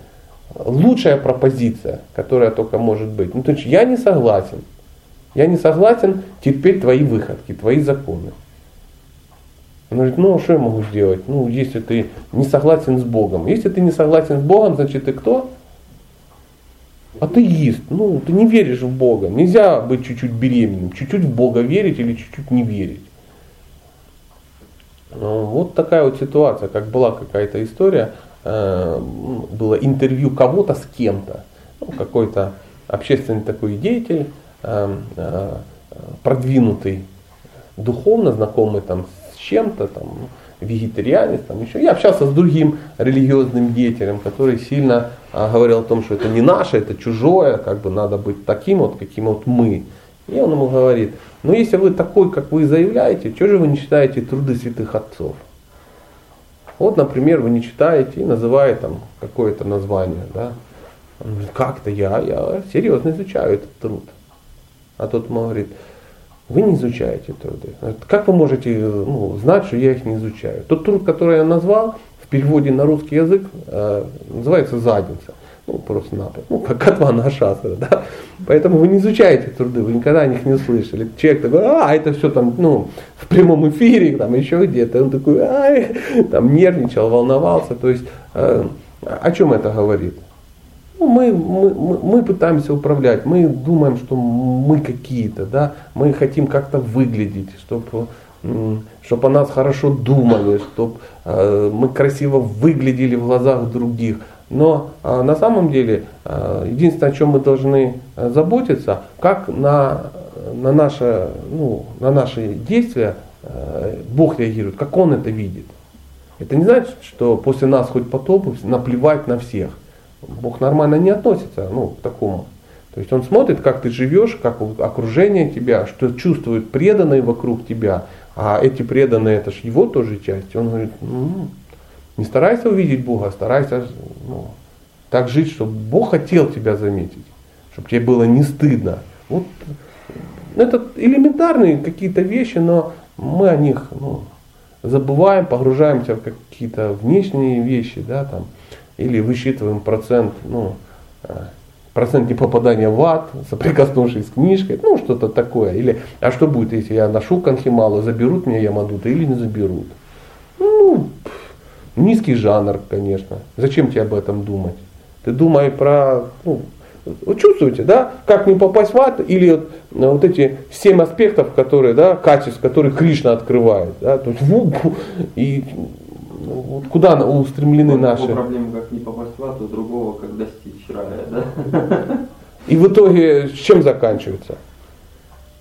Лучшая пропозиция, которая только может быть. Ну, то есть я не согласен. Я не согласен терпеть твои выходки, твои законы. Он говорит, ну а что я могу сделать? Ну, если ты не согласен с Богом. Если ты не согласен с Богом, значит ты кто? Атеист. Ну, ты не веришь в Бога. Нельзя быть чуть-чуть беременным. Чуть-чуть в Бога верить или чуть-чуть не верить. Ну, вот такая вот ситуация, как была какая-то история, э, было интервью кого-то с кем-то, ну, какой-то общественный такой деятель, э, э, продвинутый, духовно знакомый там с чем-то, там, вегетарианец, там еще. Я общался с другим религиозным деятелем, который сильно говорил о том, что это не наше, это чужое, как бы надо быть таким вот, каким вот мы. И он ему говорит, ну если вы такой, как вы заявляете, что же вы не читаете труды святых отцов? Вот, например, вы не читаете и называете там какое-то название, да? Он говорит, как-то я, я серьезно изучаю этот труд. А тот ему говорит, вы не изучаете труды. Как вы можете ну, знать, что я их не изучаю? Тот труд, который я назвал, в переводе на русский язык э, называется задница ну, просто-напросто, ну, как котва на шасера, да. Поэтому вы не изучаете труды, вы никогда о них не слышали. Человек такой, а, это все там, ну, в прямом эфире, там еще где-то. Он такой, ай, там нервничал, волновался. То есть, э, о чем это говорит? Ну, мы, мы, мы, мы пытаемся управлять, мы думаем, что мы какие-то, да, мы хотим как-то выглядеть, чтобы чтобы о нас хорошо думали, чтобы э, мы красиво выглядели в глазах других. Но а, на самом деле а, единственное, о чем мы должны а, заботиться, как на, на, наше, ну, на наши действия Бог реагирует, как Он это видит. Это не значит, что после нас хоть потоп, наплевать на всех. Бог нормально не относится ну, к такому. То есть Он смотрит, как ты живешь, как окружение тебя, что чувствуют преданные вокруг тебя, а эти преданные это же его тоже часть. Он говорит, м-м, не старайся увидеть Бога, старайся ну, так жить, чтобы Бог хотел тебя заметить, чтобы тебе было не стыдно. Вот ну, это элементарные какие-то вещи, но мы о них ну, забываем, погружаемся в какие-то внешние вещи, да, там, или высчитываем процент, ну, э, процент непопадания в ад, соприкоснувшись с книжкой, ну что-то такое. Или, а что будет, если я ношу конхималу, заберут меня Ямадута или не заберут? Ну, Низкий жанр, конечно. Зачем тебе об этом думать? Ты думай про, ну, чувствуете, да, как не попасть в ад, или вот, ну, вот эти семь аспектов, которые, да, качеств, которые Кришна открывает, да, то есть, и Вот куда устремлены Вот наши? проблема как не попасть в ад, у другого как достичь рая, да? И в итоге с чем заканчивается?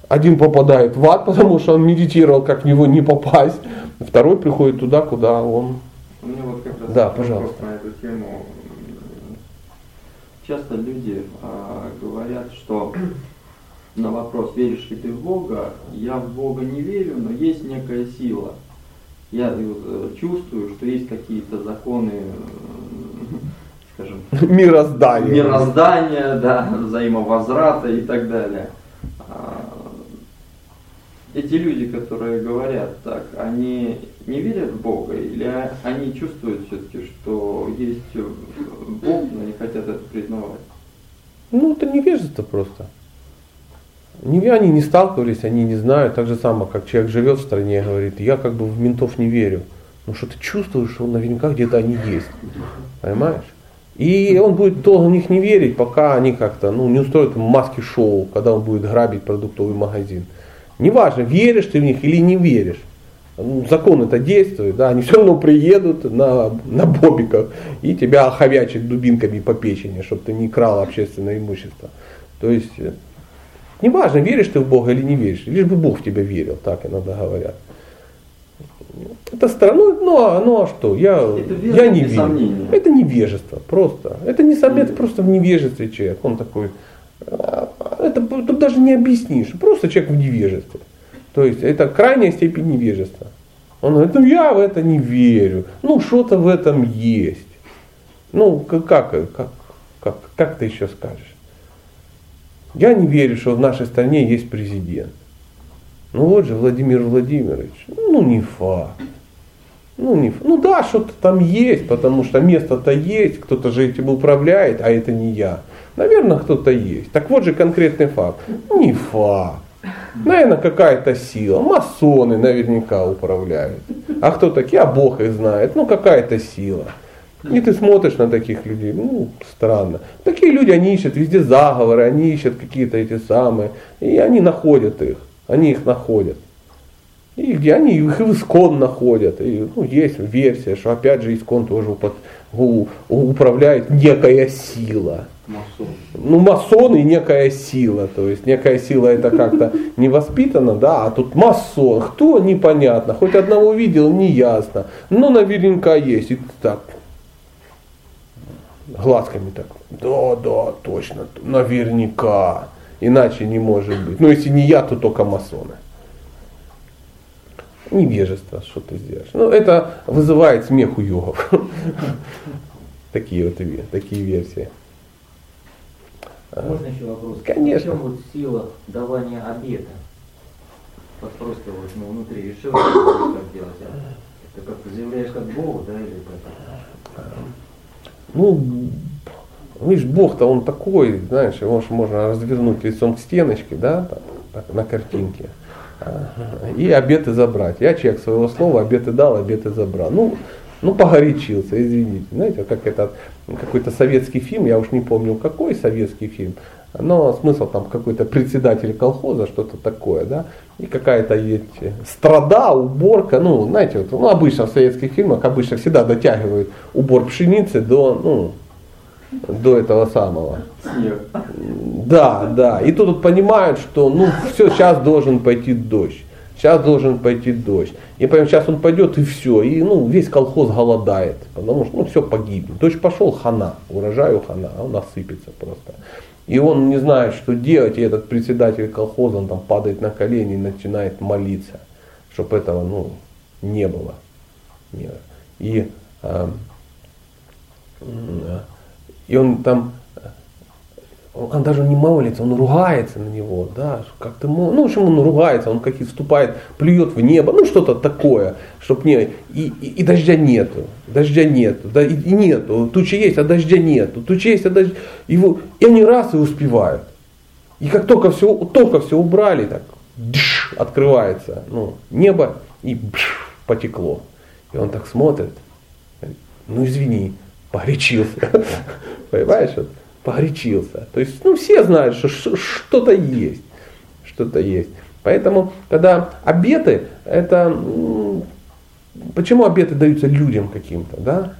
Один попадает в ад, [laughs] потому что он медитировал, как в него не попасть. Второй приходит туда, куда он. У меня вот как раз Да, пожалуйста. на эту тему. Часто люди а, говорят, что [clears throat] на вопрос, веришь ли ты в Бога, я в Бога не верю, но есть некая сила. Я э, чувствую, что есть какие-то законы, э, скажем, [laughs] Мироздание. мироздания, да, взаимовозврата и так далее. А, Эти люди, которые говорят так, они не верят в Бога или они чувствуют все-таки, что есть э, Бог, но не хотят это признавать? Ну, это невежество просто. Не, они не сталкивались, они не знают. Так же самое, как человек живет в стране и говорит, я как бы в ментов не верю. Ну что ты чувствуешь, что наверняка где-то они есть. Понимаешь? И он будет долго в них не верить, пока они как-то ну, не устроят ему маски-шоу, когда он будет грабить продуктовый магазин. Неважно, веришь ты в них или не веришь. Ну, Закон это действует, да, они [laughs] все равно приедут на, на бобиках и тебя оховячат дубинками по печени, чтобы ты не крал общественное имущество. То есть, э, неважно, веришь ты в Бога или не веришь, лишь бы Бог в тебя верил, так иногда говорят. Это странно, ну, ну, а, ну а что, я, я не верю. сомнения. Это невежество, просто. Это не сомнение, это просто в невежестве человек. Он такой, а, это тут даже не объяснишь, просто человек в невежестве. То есть это крайняя степень невежества. Он говорит, ну я в это не верю, ну что-то в этом есть. Ну как, как, как, как, как ты еще скажешь? Я не верю, что в нашей стране есть президент. Ну вот же Владимир Владимирович, ну не факт. Ну, не, ну да, что-то там есть, потому что место-то есть, кто-то же этим управляет, а это не я. Наверное, кто-то есть. Так вот же конкретный факт. Не факт. Наверное, какая-то сила. Масоны наверняка управляют. А кто такие? А Бог их знает. Ну, какая-то сила. И ты смотришь на таких людей, ну, странно. Такие люди, они ищут везде заговоры, они ищут какие-то эти самые, и они находят их, они их находят. И где они их в искон находят. И, ну, есть версия, что опять же искон тоже управляет некая сила. Масон. Ну, масоны некая сила. То есть некая сила это как-то [laughs] не воспитана, да, а тут масон. Кто, непонятно. Хоть одного видел, не ясно. Но наверняка есть. И так глазками так. Да, да, точно, наверняка. Иначе не может быть. Ну, если не я, то только масоны. Невежество, что ты сделаешь. Ну, это вызывает смех у йогов. [laughs] Такие вот такие версии. Можно еще вопрос? Конечно. В чем вот сила давания обета? Вот просто вот ну, внутри решил, как делать. а Ты как-то заявляешь как Богу, да, или как? Ну, видишь, Бог-то он такой, знаешь, его ж можно развернуть лицом к стеночке, да, так, так, на картинке. Ага. И обеты забрать. Я человек своего слова, обеты дал, обеты забрал. Ну, ну погорячился, извините. Знаете, как это какой-то советский фильм, я уж не помню какой советский фильм, но смысл там какой-то председатель колхоза, что-то такое, да, и какая-то есть страда, уборка, ну, знаете, вот, ну, обычно в советских фильмах обычно всегда дотягивают убор пшеницы до, ну, до этого самого. Снег. Да, да. И тут вот понимают, что ну все, сейчас должен пойти дождь. Сейчас должен пойти дождь. И понимаешь, сейчас он пойдет и все. И ну, весь колхоз голодает. Потому что ну, все погибнет. Дождь пошел, хана. Урожаю хана, а он осыпется просто. И он не знает, что делать. И этот председатель колхоза, он там падает на колени и начинает молиться, чтобы этого ну, не было. И а, м, и он там, он, даже не молится, он ругается на него, да, как ты мол- ну, в общем, он ругается, он как и вступает, плюет в небо, ну, что-то такое, чтоб не, и, и, и дождя нету, дождя нету, да, и, и нету, тучи есть, а дождя нету, тучи есть, а дождя, его, и они раз и успевают. И как только все, только все убрали, так, дш, открывается, ну, небо, и бш, потекло. И он так смотрит, ну извини, погорячился. [laughs] Понимаешь? Погорячился. То есть, ну, все знают, что что-то есть. Что-то есть. Поэтому, когда обеты, это почему обеты даются людям каким-то, да?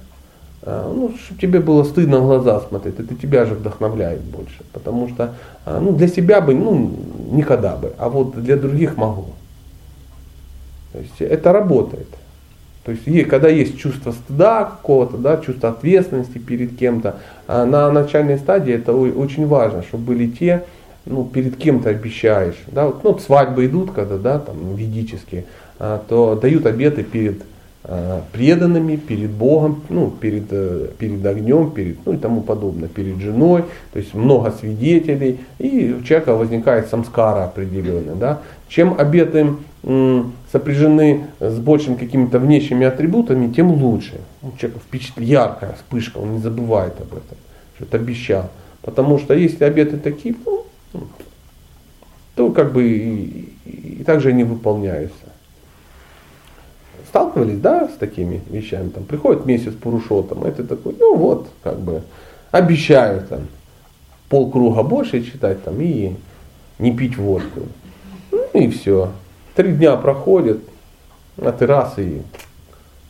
А, ну, чтобы тебе было стыдно в глаза смотреть, это тебя же вдохновляет больше. Потому что а, ну, для себя бы, ну, никогда бы, а вот для других могу. То есть это работает. То есть когда есть чувство стыда какого-то, да, чувство ответственности перед кем-то, а на начальной стадии это очень важно, чтобы были те, ну, перед кем ты обещаешь. Да, вот, ну, свадьбы идут, когда, да, там, ведические, то дают обеты перед Э, преданными перед Богом, ну, перед, э, перед огнем, перед, ну и тому подобное, перед женой, то есть много свидетелей, и у человека возникает самскара определенная. Да? Чем обеты сопряжены с большими какими-то внешними атрибутами, тем лучше. У человека впечатление, яркая вспышка, он не забывает об этом, что это обещал. Потому что если обеты такие, ну, то как бы и, и, и также они выполняются сталкивались, да, с такими вещами, там, приходит месяц Пурушотом, это такой, ну вот, как бы, обещаю там, полкруга больше читать там и не пить водку. Ну и все. Три дня проходит, а ты раз и,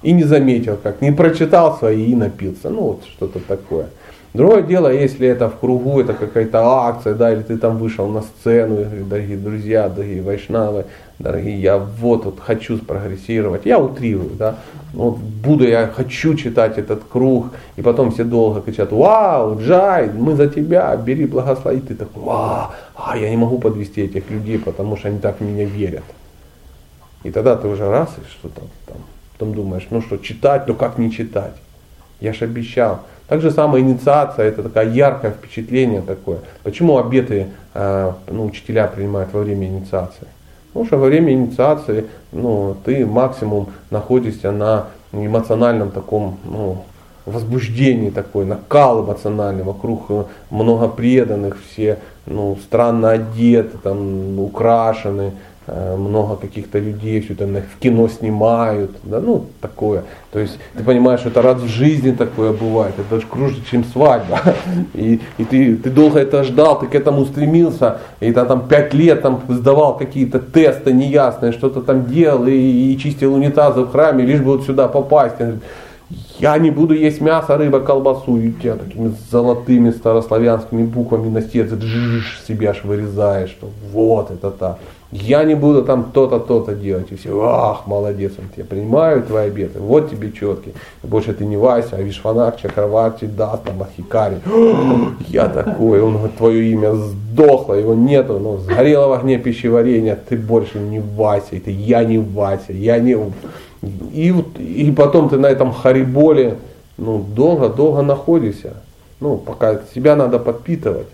и не заметил, как не прочитал свои и напился. Ну вот что-то такое. Другое дело, если это в кругу, это какая-то акция, да, или ты там вышел на сцену, дорогие друзья, дорогие вайшнавы, дорогие, я вот, вот хочу спрогрессировать, я утрирую, да, вот буду, я хочу читать этот круг, и потом все долго кричат, вау, Джай, мы за тебя, бери благослови, ты такой, вау, а я не могу подвести этих людей, потому что они так в меня верят. И тогда ты уже раз, и что-то там, потом думаешь, ну что, читать, ну как не читать? Я же обещал. Так же самое инициация, это такое яркое впечатление такое. Почему обеты э, ну, учителя принимают во время инициации? Потому что во время инициации ну, ты максимум находишься на эмоциональном таком ну, возбуждении такой, накал эмоциональный, вокруг э, много преданных, все ну, странно одеты, там, украшены, много каких-то людей, это в кино снимают, да, ну такое. То есть ты понимаешь, что это раз в жизни такое бывает, это даже круче, чем свадьба. [laughs] И, и ты, ты долго это ждал, ты к этому стремился, и ты там пять лет там сдавал какие-то тесты неясные, что-то там делал и, и чистил унитазы в храме, лишь бы вот сюда попасть. Я не буду есть мясо, рыба, колбасу. И у тебя такими золотыми старославянскими буквами на сердце себя аж вырезаешь, что вот это так я не буду там то-то, то-то делать. И все, ах, молодец, он тебя принимаю твои обеты, вот тебе четкий. Больше ты не Вася, а Вишванак, Чакраварти, да, там, Ахикари. [gasps] Я такой, он говорит, твое имя сдохло, его нету, но сгорело в огне пищеварения, ты больше не Вася, это я не Вася, я не... И, и потом ты на этом хариболе, ну, долго-долго находишься. Ну, пока себя надо подпитывать.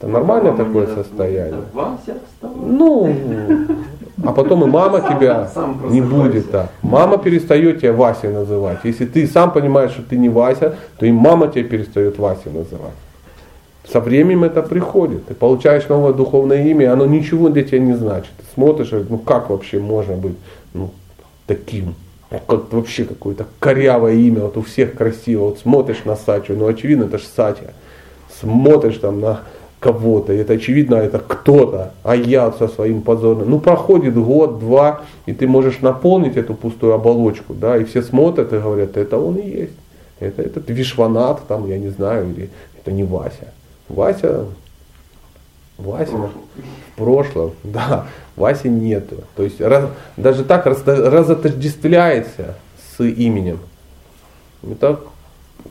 Это нормальное мама такое состояние. Вася ну, а потом и мама тебя не будет так. Мама перестает тебя Васей называть. Если ты сам понимаешь, что ты не Вася, то и мама тебя перестает Васей называть. Со временем это приходит. Ты получаешь новое духовное имя, и оно ничего для тебя не значит. Ты смотришь, ну как вообще можно быть ну, таким? Как вообще какое-то корявое имя, вот у всех красиво. Вот смотришь на Сачу, ну очевидно, это же Сатя. Смотришь там на кого-то, это очевидно, это кто-то, а я со своим позорным. Ну, проходит год, два, и ты можешь наполнить эту пустую оболочку, да, и все смотрят и говорят, это он и есть. Это этот Вишванат, там, я не знаю, или это не Вася. Вася, Вася в прошлом, [laughs] да, Васи нету. То есть раз, даже так раз, разотождествляется с именем. Это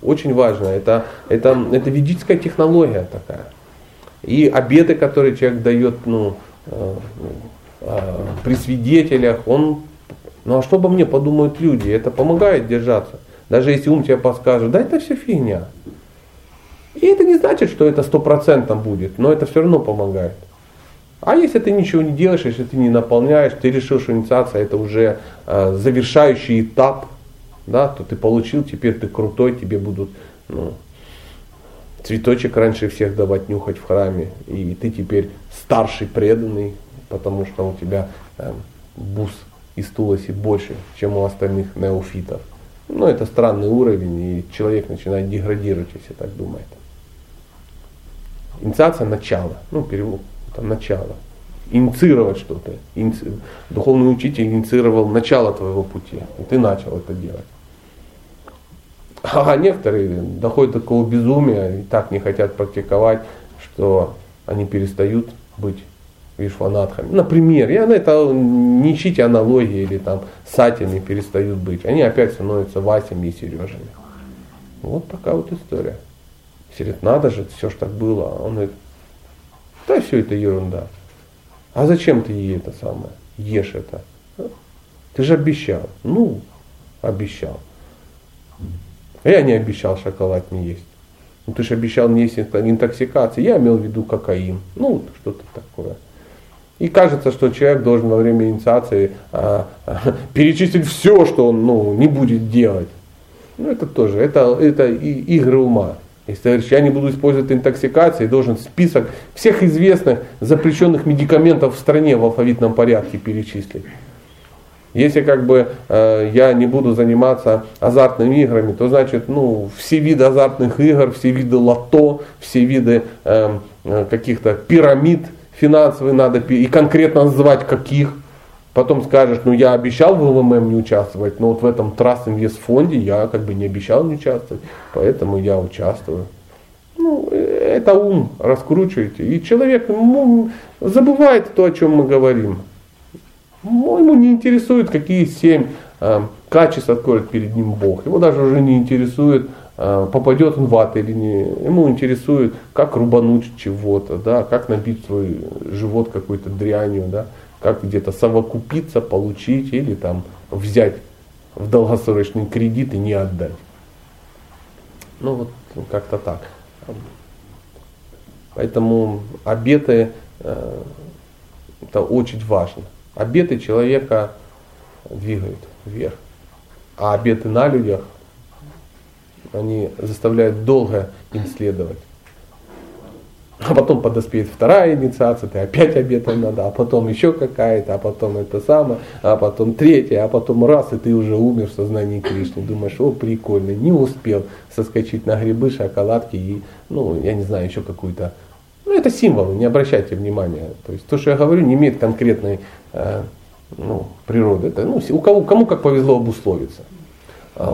очень важно. Это, это, это ведическая технология такая. И обеты, которые человек дает ну, э, э, при свидетелях, он, ну а что обо мне подумают люди, это помогает держаться. Даже если ум тебе подскажет, да это все фигня. И это не значит, что это стопроцентно будет, но это все равно помогает. А если ты ничего не делаешь, если ты не наполняешь, ты решил, что инициация это уже э, завершающий этап, да, то ты получил, теперь ты крутой, тебе будут ну, цветочек раньше всех давать нюхать в храме, и ты теперь старший преданный, потому что у тебя э, бус из Туласи больше, чем у остальных неофитов. Ну, это странный уровень, и человек начинает деградировать, если так думает. Инициация начало, ну, перевод, это начало. инициировать что-то. Иници- Духовный учитель инициировал начало твоего пути, и ты начал это делать. А некоторые доходят до такого безумия и так не хотят практиковать, что они перестают быть вишванатхами. Например, я на это не ищите аналогии или там сатями перестают быть. Они опять становятся Васями и Сережами. Вот такая вот история. Говорит, надо же, все ж так было. А Он говорит, да все это ерунда. А зачем ты ей это самое? Ешь это. Ты же обещал. Ну, обещал. Я не обещал шоколад не есть. Ну ты же обещал не есть интоксикации. Я имел в виду кокаин. Ну, что-то такое. И кажется, что человек должен во время инициации а, а, [laughs] перечислить все, что он ну, не будет делать. Ну это тоже, это, это и, игры ума. Если ты говоришь, я не буду использовать интоксикации, должен список всех известных запрещенных медикаментов в стране в алфавитном порядке перечислить. Если как бы э, я не буду заниматься азартными играми, то значит, ну, все виды азартных игр, все виды лото, все виды э, э, каких-то пирамид финансовых надо и конкретно называть каких. Потом скажешь, ну я обещал в ЛММ не участвовать, но вот в этом Trust фонде я как бы не обещал не участвовать, поэтому я участвую. Ну, э, это ум раскручиваете. И человек ну, забывает то, о чем мы говорим. Ну, ему не интересует, какие семь э, качеств откроет перед ним Бог. Его даже уже не интересует, э, попадет он в ад или не. Ему интересует, как рубануть чего-то, да, как набить свой живот какой-то дрянью, да, как где-то совокупиться, получить или там взять в долгосрочный кредит и не отдать. Ну вот как-то так. Поэтому обеты э, это очень важно. Обеты человека двигают вверх. А обеты на людях, они заставляют долго им следовать. А потом подоспеет вторая инициация, ты опять обетом надо, а потом еще какая-то, а потом это самое, а потом третья, а потом раз, и ты уже умер в сознании Кришны. Думаешь, о, прикольно, не успел соскочить на грибы, шоколадки и, ну, я не знаю, еще какую-то. Ну, это символы, не обращайте внимания. То есть то, что я говорю, не имеет конкретной э, ну, природы. Это, ну, у кого, кому как повезло обусловиться. А,